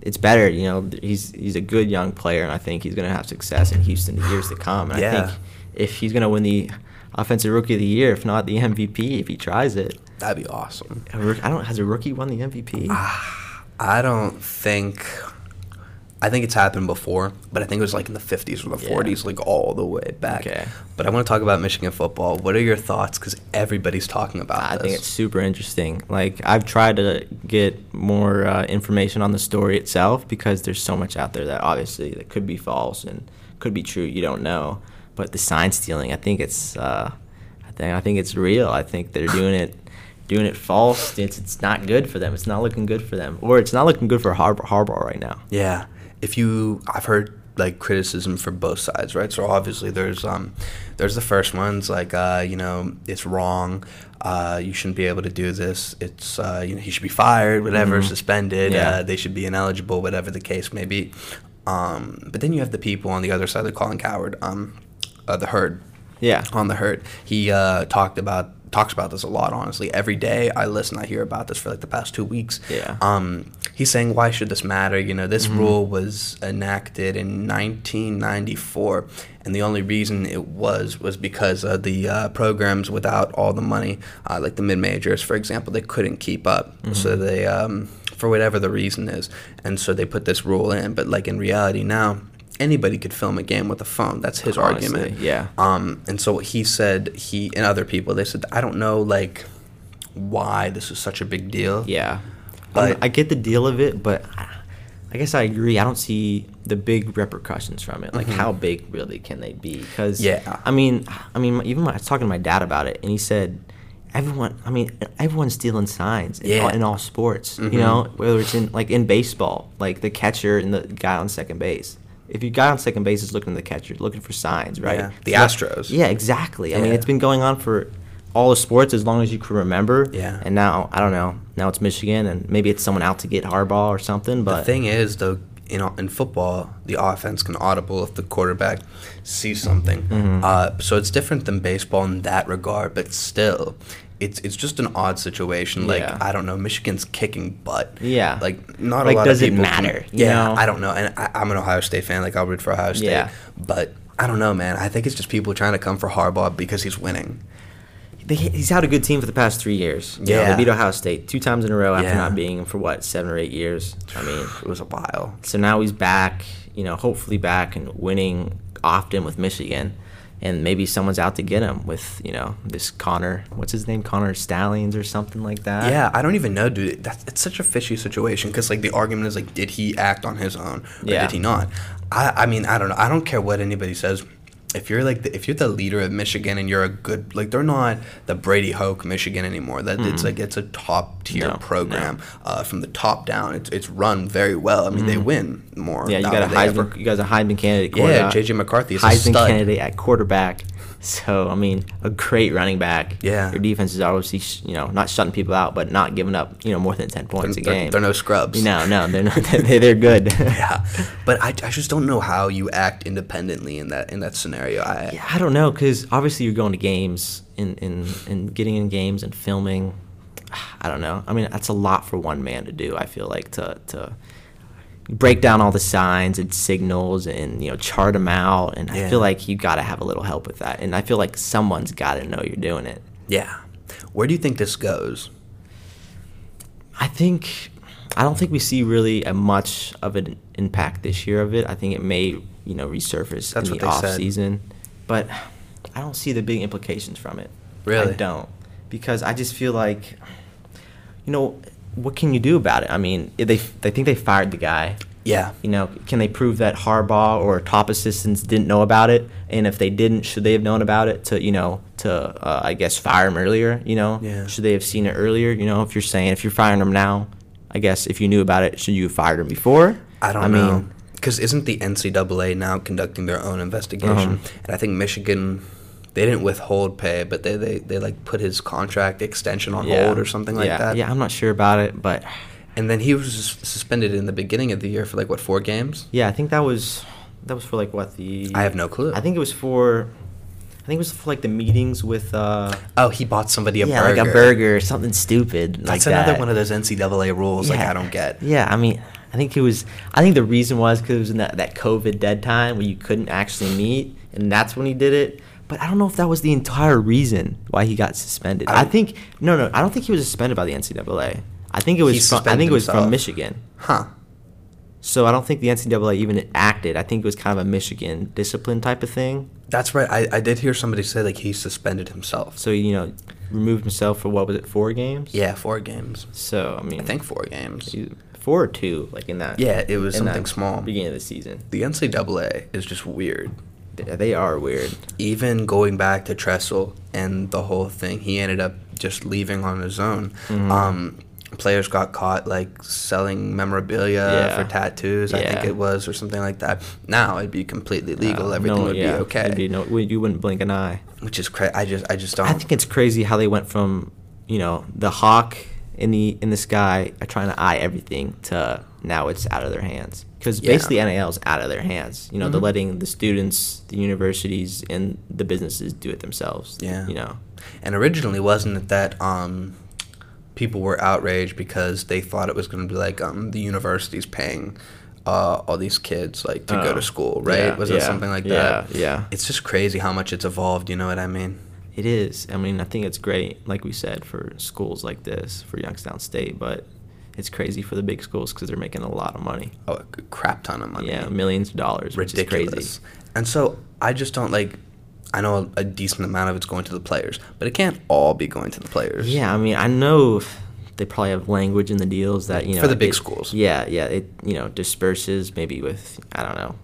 it's better. You know, he's he's a good young player, and I think he's going to have success in Houston in years to come. And I think if he's going to win the offensive rookie of the year, if not the MVP, if he tries it, That'd be awesome. I don't. Has a rookie won the MVP? I don't think. I think it's happened before, but I think it was like in the 50s or the Yeah. 40s, like all the way back. Okay. But I want to talk about Michigan football. What are your thoughts? Because everybody's talking about I this. think it's super interesting. Like I've tried to get more uh, information on the story itself because there's so much out there that obviously that could be false and could be true. You don't know. But the sign stealing, I think it's, uh, I think I think it's real. I think they're doing it, doing it false. It's it's not good for them. It's not looking good for them, or it's not looking good for Harbaugh, Harbaugh right now. Yeah. If you, I've heard like criticism for both sides, right? So obviously there's um, there's the first ones like uh, you know it's wrong. Uh, you shouldn't be able to do this. It's uh, you know he should be fired, whatever, Mhm. suspended. Yeah. Uh, they should be ineligible, whatever the case may be. Um, but then you have the people on the other side, the Colin Cowherd, um, uh, the herd Yeah. on the herd. He uh, talked about talks about this a lot. Honestly, every day I listen, I hear about this for like the past two weeks. Yeah. Um, he's saying, why should this matter? You know, this Mhm. rule was enacted in 1994, and the only reason it was was because of the uh, programs without all the money, uh, like the mid majors, for example, they couldn't keep up. So Mhm. they, um, for whatever the reason is, and so they put this rule in. But like in reality now. Anybody could film a game with a phone. That's his Honestly, argument. yeah. Um, and so he said he and other people they said I don't know like why this is such a big deal. Yeah, But- I, I get the deal of it, but I, I guess I agree. I don't see the big repercussions from it. Like, Mhm. how big really can they be? Because Yeah. I mean, I mean, even when I was talking to my dad about it, and he said, everyone. I mean, everyone's stealing signs. In, Yeah. all, in all sports, Mhm. you know, whether it's in like in baseball, like the catcher and the guy on second base. If you got on second base is looking at the catcher, looking for signs, right? Yeah. The So- Astros. Yeah, exactly. I mean, it's been going on for all the sports as long as you can remember. Yeah. And now I don't know. Now it's Michigan, and maybe it's someone out to get Harbaugh or something. But the thing is, though, you know, in football, the offense can audible if the quarterback sees something. Mm-hmm. Uh, so it's different than baseball in that regard, but still. It's, it's just an odd situation. Like Yeah. I don't know, Michigan's kicking butt. Yeah. like not Like, a lot does of people it matter, you yeah, know? I don't know, and I, I'm an Ohio State fan. Like I'll root for Ohio State. Yeah. but I don't know, man. I think it's just people trying to come for Harbaugh because he's winning. they, he's had a good team for the past three years. You know, Yeah. they beat Ohio State two times in a row after Yeah. not being for what seven or eight years. I mean, It was a while. so now he's back. You know, hopefully back and winning often with Michigan. And maybe someone's out to get him with, you know, this Connor, what's his name? Connor Stalions or something like that. Yeah, I don't even know, dude. That's it's such a fishy situation because like the argument is like, did he act on his own or Yeah. did he not? I I mean I don't know. I don't care what anybody says. If you're like the, if you're the leader of Michigan and you're a good like they're not the Brady Hoke Michigan anymore. That it's like it's a top tier Mm-hmm. No, program uh, from the top down. It's it's run very well. I mean they win more. Mm-hmm. Yeah, you got a they ever- you guys a Heisman candidate. Yeah. JJ McCarthy is a Heisman stud. candidate at quarterback. So I mean, a great running back. Yeah. your defense is obviously sh- you know not shutting people out, but not giving up you know more than ten They're, points a they're- game. they're no scrubs. No, no, they're not. They're, they're good. Yeah, but I, I just don't know how you act independently in that in that scenario. I Yeah, I don't know because obviously you're going to games and, and, and getting in games and filming. I don't know. I mean, that's a lot for one man to do. I feel like to to break down all the signs and signals and you know chart them out. And I feel like you got to have a little help with that. And I feel like someone's got to know you're doing it. yeah. Where do you think this goes? I think I don't think we see really a much of an impact this year of it. I think it may you know resurface That's in the off said. season, but I don't see the big implications from it. Really? I don't because I just feel like you know what can you do about it? I mean, they they think they fired the guy. Yeah. You know, can they prove that Harbaugh or top assistants didn't know about it? And if they didn't, should they have known about it to, you know, to, uh, I guess, fire him earlier? You know, Yeah. should they have seen it earlier? You know, if you're saying, if you're firing him now, I guess if you knew about it, should you have fired him before? I don't know. Because isn't the NCAA now conducting their own investigation? Uh-huh. And I think Michigan, they didn't withhold pay, but they, they, they like put his contract extension on yeah. hold or something like yeah. that. Yeah, I'm not sure about it, but And then he was suspended in the beginning of the year for like what four games? yeah, I think that was that was for like what the I have no clue. I think it was for I think it was for like the meetings with uh Oh, he bought somebody a yeah, burger. like a burger, something stupid like That's another that. one of those NCAA rules. Like I don't get. Yeah, I mean, I think it was. I think the reason was because it was in that, that COVID dead time where you couldn't actually meet, and that's when he did it. But I don't know if that was the entire reason why he got suspended. I- I, think no, no, I don't think he was suspended by the NCAA. I think it was. From, I think it was himself. from Michigan. Huh. So I don't think the NCAA even acted. I think it was kind of a Michigan discipline type of thing. That's right. I, I did hear somebody say like he suspended himself. So you know, removed himself for what was it, four games? Yeah, four games. So I mean, I think four games. four or two, like in that. Yeah, it was something small. Beginning of the season. The NCAA is just weird. They- They are weird. Even going back to Tressel and the whole thing, he ended up just leaving on his own. Mhm. Um, players got caught like selling memorabilia Yeah. for tattoos, I think it was, or something like that. Now it'd be completely legal. Uh, Everything no, would yeah, be okay. be no- you wouldn't blink an eye. which is crazy. I just, I just don't. I think it's crazy how they went from, you know, the hawk in the in the sky trying to eye everything to now it's out of their hands. Because Yeah. basically NAL is out of their hands. You know, they're Mhm. letting the students, the universities, and the businesses do it themselves. Yeah. You know. And originally, wasn't it that um, people were outraged because they thought it was going to be like um, the universities paying uh, all these kids like to go Oh, to school, right? yeah, was it yeah, something like yeah, that? yeah. It's just crazy how much it's evolved. You know what I mean? It is. I mean, I think it's great, like we said, for schools like this, for Youngstown State, but it's crazy for the big schools because they're making a lot of money. Oh, a crap ton of money. Yeah, millions of dollars, which is ridiculous. crazy. And so I just don't like. I know a decent amount of it's going to the players, but it can't all be going to the players. Yeah, I mean, I know they probably have language in the deals that you know For the big it- schools. Yeah, yeah, it you know disperses maybe with I don't know,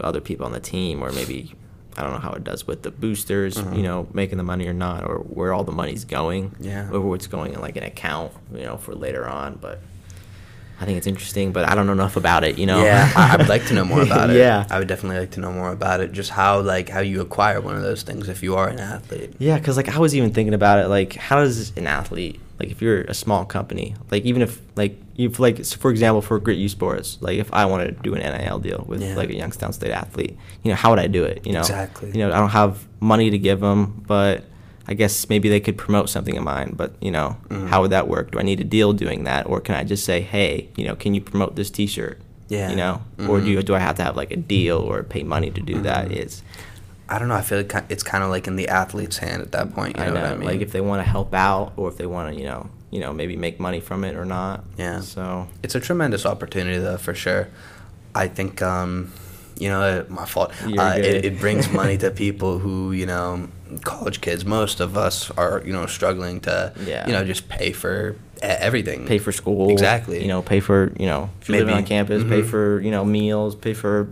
other people on the team, or maybe I don't know how it does with the boosters, Mhm. you know, making the money or not, or where all the money's going. Yeah. or what's going in like an account, you know, for later on. But I think it's interesting, but I don't know enough about it. You know. Yeah, I, I would like to know more about it. Yeah. I would definitely like to know more about it. Just how like how you acquire one of those things if you are an athlete. Yeah, because like I was even thinking about it. Like, how does an athlete, like, if you're a small company, like, even if like you've like, s- for example, for Grit U Sports, like, if I wanted to do an NIL deal with Yeah. like a Youngstown State athlete, you know, how would I do it? You know, Exactly. You know, I don't have money to give them, but I guess maybe they could promote something of mine. But you know, Mhm. how would that work? Do I need a deal doing that, or can I just say, hey, you know, can you promote this T-shirt? Yeah. You know, or do you, do I have to have like a deal or pay money to do that? Mhm. It's I don't know. I feel like it's kind of like in the athlete's hand at that point. You I know, know, what I mean? like if they want to help out or if they want to, you know, you know, maybe make money from it or not. Yeah. So It's a tremendous opportunity, though, for sure. I think, um, you know, uh, my fault. Uh, it, it brings money to people who, you know, college kids. Most of us are, you know, struggling to, Yeah. you know, just pay for everything. pay for school. Exactly. You know, pay for you know if you're living on campus, pay mhm. for you know meals, pay for.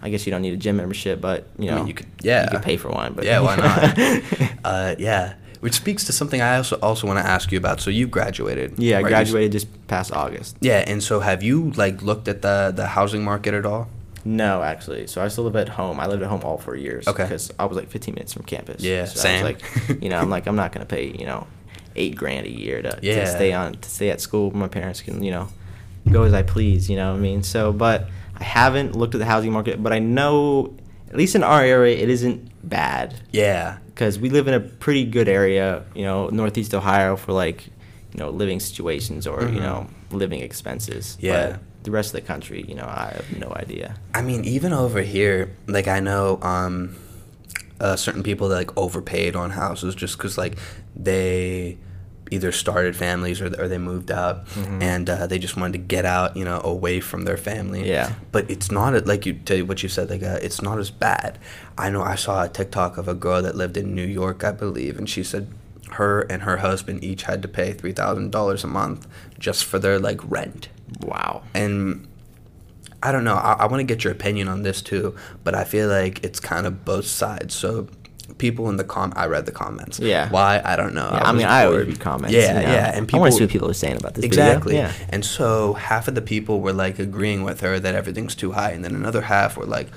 I guess you don't need a gym membership, but you I know mean, you could- yeah. you could pay for one. But yeah, why not? uh, yeah, which speaks to something I also also want to ask you about. So you graduated. yeah, I right? Graduated just past August. Yeah, and so have you like looked at the the housing market at all? No, actually. So I still live at home. I lived at home all four years. Okay. Because I was like 15 minutes from campus. Yeah, so same. I was like, you know, I'm like, I'm not gonna pay, you know, eight grand a year to, Yeah. to stay on to stay at school. My parents can, you know, go as I please. You know what I mean? So, but I haven't looked at the housing market, but I know, at least in our area, it isn't bad Yeah. because we live in a pretty good area. You know, Northeast Ohio for like, you know, living situations or you Mhm. know, living expenses. Yeah. But the rest of the country, you know, I have no idea. I mean, even over here, like I know um, uh, certain people that like overpaid on houses just because like they either started families or, or they moved out Mhm. and uh, they just wanted to get out, you know, away from their family. Yeah. But it's not a- like you to what you said. Like uh, it's not as bad. I know I saw a TikTok of a girl that lived in New York, I believe, and she said her and her husband each had to pay three thousand dollars a month just for their like rent Wow. and I don't know. I, I want to get your opinion on this too, but I feel like it's kind of both sides. So people in the com, I read the comments. Yeah. Why I don't know. Yeah, I, was mean, I always bored. read comments. Yeah, you know. yeah, and I people want to see what people are saying about this. video. exactly. Yeah. And so half of the people were like agreeing with her that everything's too high, and then another half were like,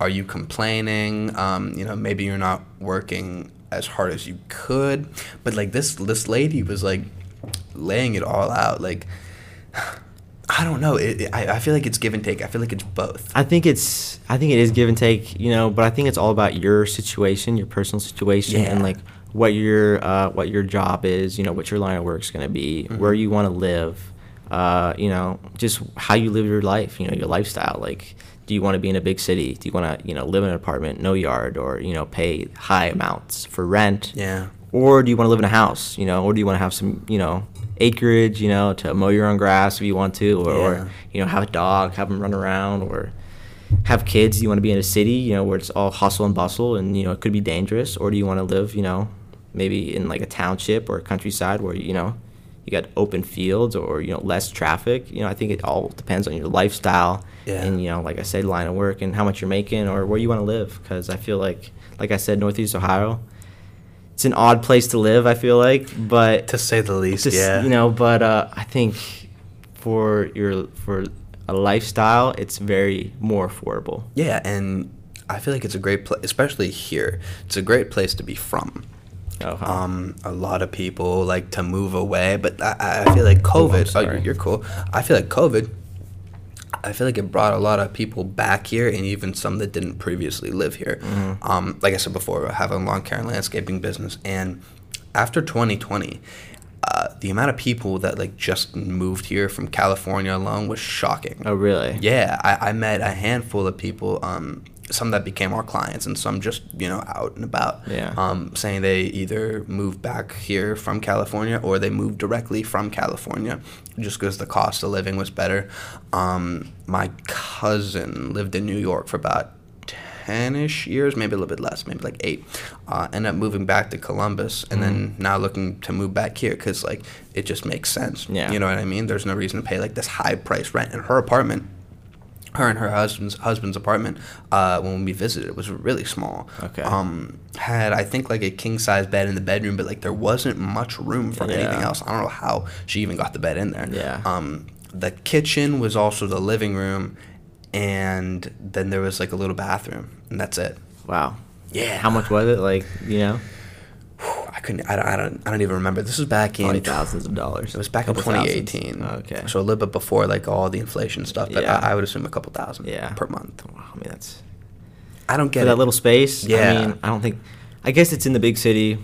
"Are you complaining? Um, you know, maybe you're not working as hard as you could." But like this, this lady was like laying it all out, like. I don't know. It, it- I, I feel like it's give and take. I feel like it's both. I think it's I think it is give and take, you know, but I think it's all about your situation, your personal situation, and like what your uh, what your job is, you know, what your line of work is going to be, where Mhm. you want to live, uh, you know, just how you live your life, you know, your lifestyle. Like, do you want to be in a big city? Do you want to, you know, live in an apartment, no yard, or you know, pay high amounts for rent? Yeah. or do you want to live in a house you know or do you want to have some you know acreage you know to mow your own grass if you want to or, Yeah. or you know have a dog have them run around or have kids do you want to be in a city you know where it's all hustle and bustle and you know it could be dangerous or do you want to live you know maybe in like a township or a countryside where you know you got open fields or you know less traffic you know i think it all depends on your lifestyle Yeah. and you know like i said line of work and how much you're making or where you want to live because i feel like like i said northeast ohio it's an odd place to live. I feel like, but To say the least, just, yeah. you know, but uh, I think for your for a lifestyle, it's very more affordable. Yeah, and I feel like it's a great place, especially here. It's a great place to be from. Oh, huh. Um, a lot of people like to move away, but I, I feel like Oh, COVID. Oh, you're, you're cool. I feel like COVID. I feel like it brought a lot of people back here, and even some that didn't previously live here. Mhm. Um, like I said before, I have a lawn care and landscaping business, and after 2020, uh, the amount of people that like just moved here from California alone was shocking. oh, really? Yeah, I, I met a handful of people, um, some that became our clients, and some just you know out and about, Yeah. um, saying they either moved back here from California or they moved directly from California, just because the cost of living was better. Um, my cousin lived in New York for about. 10-ish years maybe a little bit less maybe like eight uh, ended up moving back to columbus and then Mhm. now looking to move back here because like it just makes sense Yeah. you know what i mean there's no reason to pay like this high price rent in her apartment her and her husband's husband's apartment uh, when we visited it was really small. Okay. Um, had I think like a king size bed in the bedroom, but like there wasn't much room for anything else. I don't know how she even got the bed in there. Yeah. Um, the kitchen was also the living room, and then there was like a little bathroom, and that's it. Wow. Yeah. How much was it? Like you know, couldn't. I don't. I don't. I don't even remember. This was back in. thousands of dollars. It was back in Couple thousands. 2018. Okay. So a little bit before like all the inflation stuff, but Yeah. I, I would assume a couple thousand. Yeah. Per month. Wow, I mean that's I don't get for it. that little space. Yeah. I mean, I don't think. I guess it's in the big city.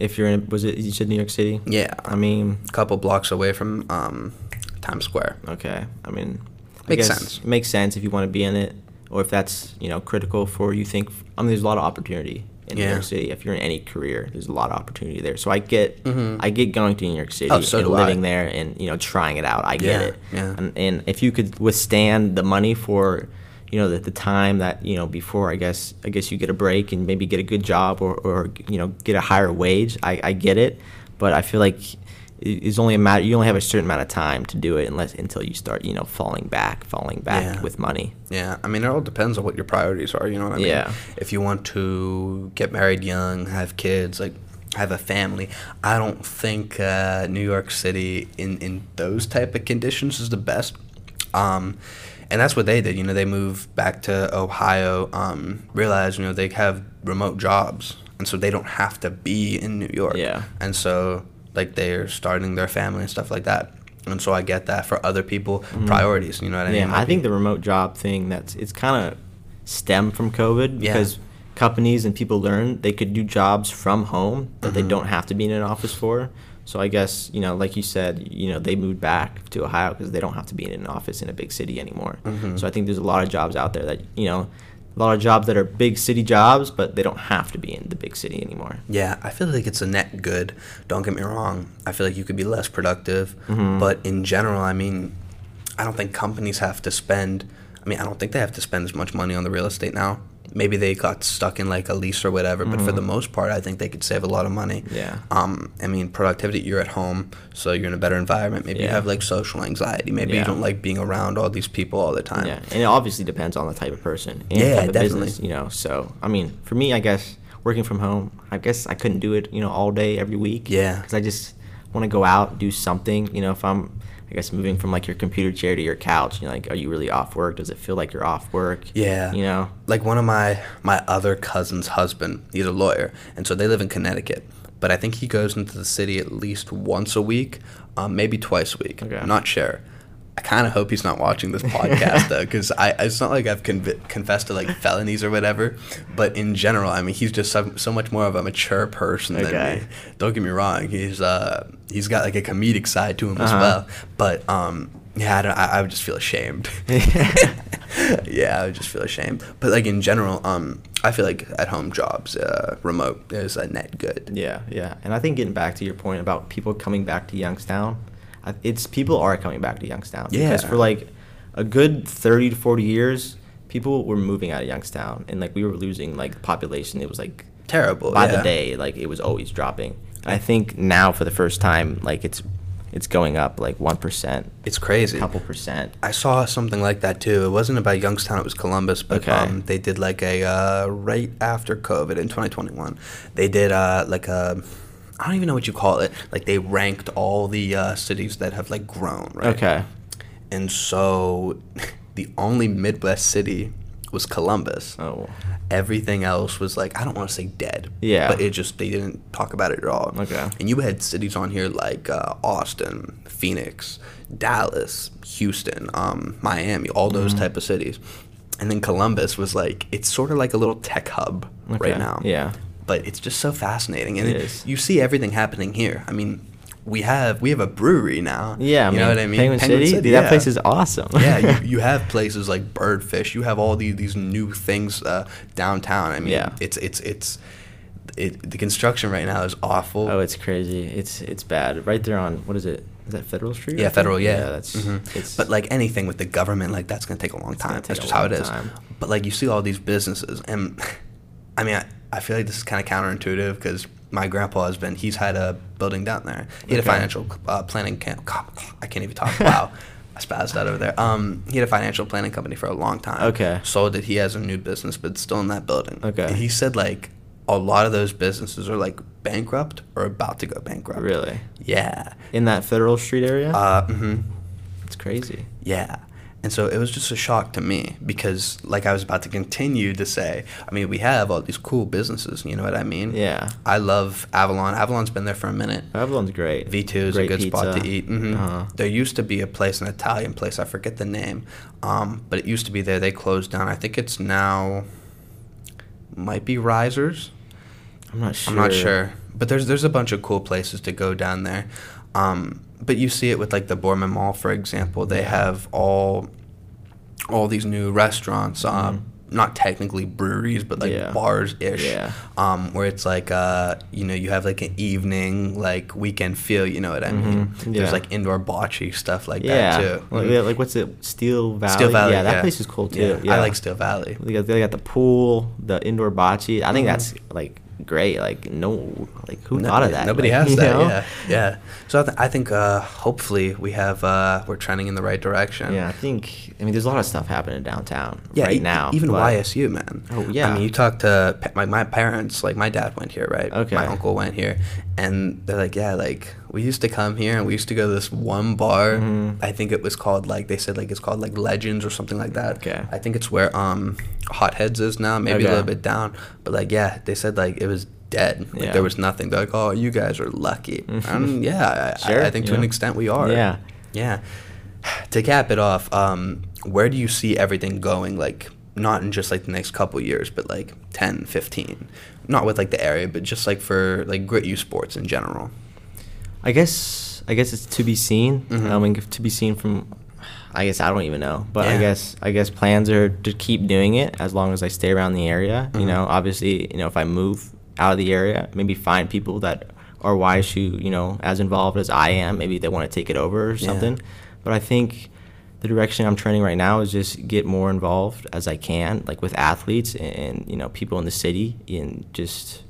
If you're in, was it you said New York City? Yeah. I mean, a couple blocks away from um, Times Square. okay. I mean, I Makes guess sense. it Makes sense if you want to be in it, or if that's you know critical for you think. I mean, there's a lot of opportunity in New York City. If you're in any career, there's a lot of opportunity there. So I get, Mhm. I get going to New York City Oh, so and do I. living there and you know trying it out. I get Yeah, it. yeah. And, and if you could withstand the money for you know the, the time that you know before i guess i guess you get a break and maybe get a good job or, or you know get a higher wage i, I get it but i feel like it's only a matter you only have a certain amount of time to do it unless until you start you know falling back falling back Yeah. with money Yeah, I mean, it all depends on what your priorities are. You know what I mean? Yeah. If you want to get married young, have kids, like have a family, I don't think uh, New York City in in those type of conditions is the best. Um, and that's what they did. You know, they moved back to Ohio, um, realized you know they have remote jobs, and so they don't have to be in New York. Yeah. And so like they're starting their family and stuff like that. And so I get that for other people, priorities. You know what I mean? Mm-hmm. yeah i think the remote job thing that's it's kind of stemmed from covid Yeah. because companies and people learned they could do jobs from home that they Mhm. don't have to be in an office for so i guess you know like you said you know they moved back to ohio because they don't have to be in an office in a big city anymore Mhm. so i think there's a lot of jobs out there that you know a lot of jobs that are big city jobs but they don't have to be in the big city anymore Yeah, I feel like it's a net good. Don't get me wrong. I feel like you could be less productive, Mhm. but in general, I mean, I don't think companies have to spend. I mean, I don't think they have to spend as much money on the real estate now. Maybe they got stuck in like a lease or whatever, but for Mhm. the most part, I think they could save a lot of money. Yeah. Um, I mean, productivity. You're at home, so you're in a better environment. Maybe you have like social anxiety. Maybe you don't like being around all these people all the time. Yeah, and it obviously depends on the type of person and Yeah, type of definitely. business, you know. So, I mean, for me, I guess working from home, I guess I couldn't do it, you know, all day every week. Yeah. Because I just want to go out, do something. You know, if I'm, I guess, moving from like your computer chair to your couch, you know, like, are you really off work? Does it feel like you're off work? Yeah. You know. like one of my my other cousin's husband he's a lawyer and so they live in connecticut but i think he goes into the city at least once a week um, maybe twice a week Okay. i'm not sure i kind of hope he's not watching this podcast though because i it's not like i've conv- confessed to like felonies or whatever but in general i mean he's just so, so much more of a mature person than me don't get me wrong he's uh he's got like a comedic side to him as Uh-huh. well but um yeah I, don't, I, I would just feel ashamed yeah, I would just feel ashamed. But like in general, um, I feel like at home jobs, uh, remote is a net good. Yeah, yeah, and I think getting back to your point about people coming back to Youngstown, it's people are coming back to Youngstown Yeah. because for like a good thirty to forty years, people were moving out of Youngstown, and like we were losing like population. It was like Terrible. by yeah. the day, like it was always dropping. I think now for the first time, like it's it's going up like one percent, It's crazy. A couple percent. I saw something like that too. It wasn't about Youngstown; it was Columbus. But Okay. um, they did like a uh, right after COVID in 2021. They did uh, like a. I don't even know what you call it. Like they ranked all the uh, cities that have like grown, right? Okay. And so, the only Midwest city was Columbus. Oh. Everything else was like I don't want to say dead. Yeah. But it just they didn't talk about it at all. Okay. And you had cities on here like uh, Austin, Phoenix, Dallas, Houston, um, Miami, all those Mhm. type of cities. And then Columbus was like it's sort of like a little tech hub Okay. right now. Yeah. But it's just so fascinating, and It you see everything happening here. I mean, we have we have a brewery now. Yeah, I you mean, know what I mean. Penguin, City, dude, that place is awesome. yeah, you, you have places like Birdfish. You have all these these new things uh, downtown. I mean, Yeah. it's it's it's it, the construction right now is awful. Oh, it's crazy. It's it's bad. Right there on what is it? Is that Federal Street? Yeah, federal. Yeah, Yeah, that's. Mhm. It's, but like anything with the government, like that's gonna take a long time. That's just how it is. time. But like you see all these businesses, and I mean, I, I feel like this is kind of counterintuitive because my grandpa has been he's had a building down there. He had a financial uh, planning camp. I can't even talk. Wow. I spazzed out over there. Um, he had a financial planning company for a long time. Okay. Sold it. He has a new business, but still in that building. Okay. And he said like a lot of those businesses are like bankrupt or about to go bankrupt. really Yeah. in that Federal Street area. Uh, hmm It's crazy. Yeah. And so it was just a shock to me because, like I was about to continue to say, I mean, we have all these cool businesses, you know what I mean? Yeah. I love Avalon. Avalon's been there for a minute. Avalon's great. V2 is Great a good spot to pizza. eat. hmm Uh-huh. There used to be a place, an Italian place, I forget the name, um, but it used to be there. They closed down. I think it's now, might be Risers. I'm not sure. I'm not sure, but there's there's a bunch of cool places to go down there. Um, but you see it with like the Boardman Mall, for example. They have all all these new restaurants. Uh, Mhm. Not technically breweries, but like Yeah. bars ish. Yeah. Um, where it's like uh, you know, you have like an evening like weekend feel. You know what I mean? Mhm. There's Yeah. like indoor bocce stuff like that too. Like, Mhm. yeah, like what's it? Steel Valley. Steel Valley. Yeah, that place is cool too. I like Steel Valley. They got, they got the pool, the indoor bocce. I think Mhm. that's like great. Like no, like who No- thought of that? Nobody Like, has that. know? Yeah, yeah. So I, th- I think uh, hopefully we have uh, we're trending in the right direction. Yeah, I think. I mean, there's a lot of stuff happening downtown Yeah, right e- now. even but- YSU, man. Oh, yeah. I mean, you talk to my my parents. Like my dad went here, right? Okay. My uncle went here, and they're like, yeah, like we used to come here and we used to go to this one bar. Mhm. I think it was called like they said like it's called like Legends or something like that. Okay. I think it's where um Hotheads is now, maybe a little bit down. But like yeah, they said like it was dead. Like Yeah. there was nothing. They're like, oh, you guys are lucky. Mhm. And yeah, I, Sure, I, think to an extent we are. Yeah. Yeah. To cap it off, um, where do you see everything going? Like, not in just like the next couple years, but like 10, 15. Not with like the area, but just like for like Grit U Sports in general. I guess I guess it's to be seen. Mhm. I mean, to be seen from. I guess I don't even know, but I guess I guess plans are to keep doing it as long as I stay around the area. You Mhm. know, obviously, you know, if I move out of the area, maybe find people that are YSU, you know, as involved as I am. Maybe they want to take it over or Yeah. something. But I think the direction I'm trending right now is just get more involved as I can, like with athletes and you know people in the city, and just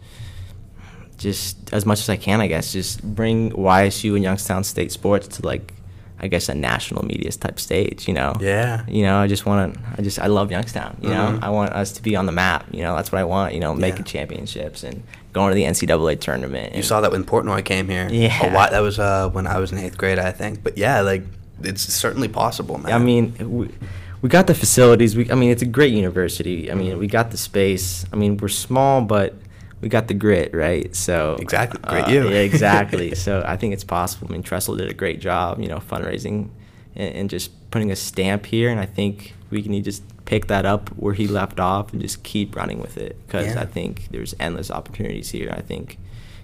just as much as I can, I guess, just bring YSU and Youngstown State sports to like, I guess, a national media type stage. You know. Yeah. You know, I just want to. I just I love Youngstown. You know, Mhm. I want us to be on the map. You know, that's what I want. You know, making Yeah. championships and going to the NCAA tournament. You saw that when Portnoy came here. Yeah. A while, that was uh, when I was in eighth grade, I think. But yeah, like, it's certainly possible, man. I mean, we, we got the facilities. We, I mean, it's a great university. I mean, we got the space. I mean, we're small, but we got the grit, right? So Exactly. Great uh, you. Yeah, exactly. so I think it's possible. I mean, Tressel did a great job, you know, fundraising and, and just putting a stamp here. And I think we can just pick that up where he left off and just keep running with it because Yeah. I think there's endless opportunities here. I think.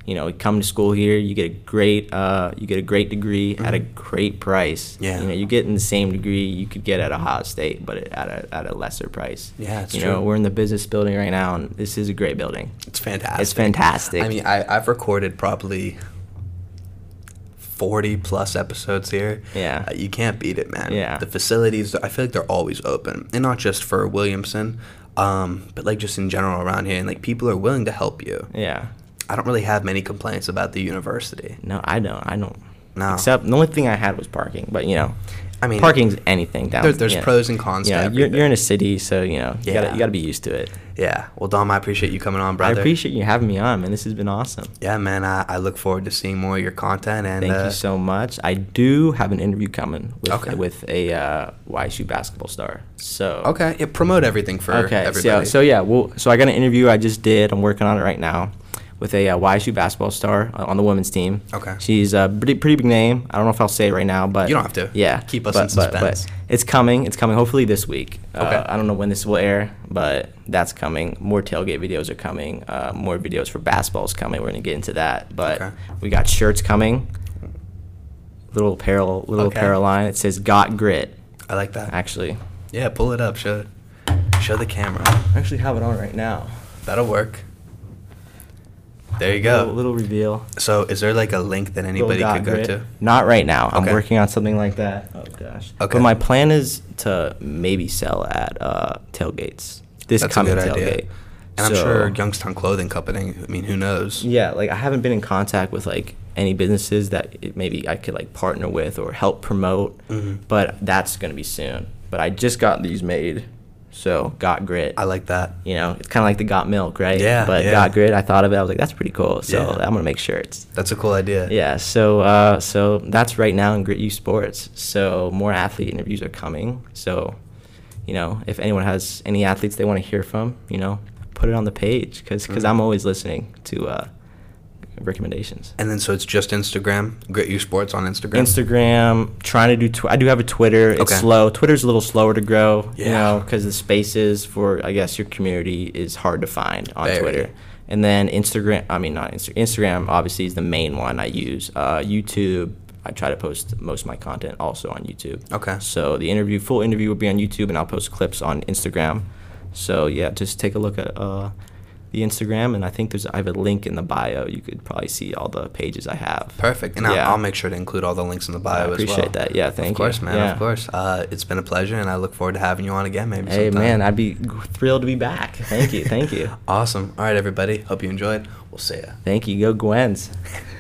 You know, come to school here, you get a great, uh, you get a great degree at a Mhm. great price. Yeah. You know, you get in the same degree you could get at a Ohio State, but at a at a lesser price. Yeah, it's you true. know, we're in the business building right now, and this is a great building. It's fantastic. It's fantastic. I mean, I, I've recorded probably 40 plus episodes here. Yeah. Uh, you can't beat it, man. Yeah. The facilities, I feel like they're always open. And not just for Williamson, um, but like just in general around here. And like people are willing to help you. Yeah. I don't really have many complaints about the university. No, I don't. I don't. No. Except the only thing I had was parking, but you know, I mean, parking's anything down. there- there's you know. pros and cons You to know, you're, you're in a city, so you know you Yeah. gotta you gotta be used to it. Yeah. Well, Dom, I appreciate you coming on, brother. I appreciate you having me on, man. This has been awesome. Yeah, man. I, I look forward to seeing more of your content. And Thank uh, you so much. I do have an interview coming with Okay. with a uh, YSU basketball star. So Okay. Yeah, promote everything for okay. everybody. So, so yeah, well, so I got an interview I just did. I'm working on it right now with a uh, YSU basketball star uh, on the women's team. Okay. She's a pretty pretty big name. I don't know if I'll say it right now, but You don't have to. Yeah. Keep us but, in but- suspense. But, it's coming. It's coming. Hopefully this week. Okay. Uh, I don't know when this will air, but that's coming. More tailgate videos are coming. Uh, more videos for basketball is coming. We're gonna get into that. But Okay. we got shirts coming. Little apparel, little Okay. apparel line. It says "Got Grit." I like that. Actually, Yeah, pull it up. Show, show the camera. I actually have it on right now. That'll work. There you Little, go. little reveal. So, is there like a link that anybody could go Grit. to? Not right now. I'm working on something like that. Oh gosh. Okay. But my plan is to maybe sell at uh, tailgates. This That's a coming good idea. tailgate. And I'm sure Youngstown Clothing Company. I mean, who knows? Yeah, like I haven't been in contact with like any businesses that it, maybe I could like partner with or help promote, Mhm. but that's gonna be soon. But I just got these made So got grit. I like that. you know, it's kind of like the got milk, right? Yeah, But yeah. got grit. I thought of it. I was like, that's pretty cool. So Yeah. I'm gonna make shirts. That's a cool idea. Yeah. So uh, so that's right now in Grit U Sports. So more athlete interviews are coming. So, you know, if anyone has any athletes they want to hear from, you know, put it on the page because Mhm. I'm always listening to uh, recommendations. And then so it's just Instagram, Grit U Sports on Instagram. Instagram, trying to do. Tw- I do have a Twitter. It's Okay. slow. Twitter's a little slower to grow, you know, because the spaces for I guess your community is hard to find on Very. Twitter. And then Instagram. I mean, not Instagram. Instagram obviously is the main one I use. Uh, YouTube. I try to post most of my content also on YouTube. Okay. So the interview, full interview, will be on YouTube, and I'll post clips on Instagram. So yeah, just take a look at uh, the Instagram, and I think there's I have a link in the bio. You could probably see all the pages I have. Perfect. And Yeah. I'll, I'll make sure to include all the links in the bio I as well. appreciate that. Yeah, thank you. Of course, man. Yeah. Of course. Uh, it's been a pleasure, and I look forward to having you on again maybe Hey sometime. man, I'd be thrilled to be back. Thank you, thank you, Awesome. All right, everybody. Hope you enjoyed. We'll see ya. thank you. Go Guins.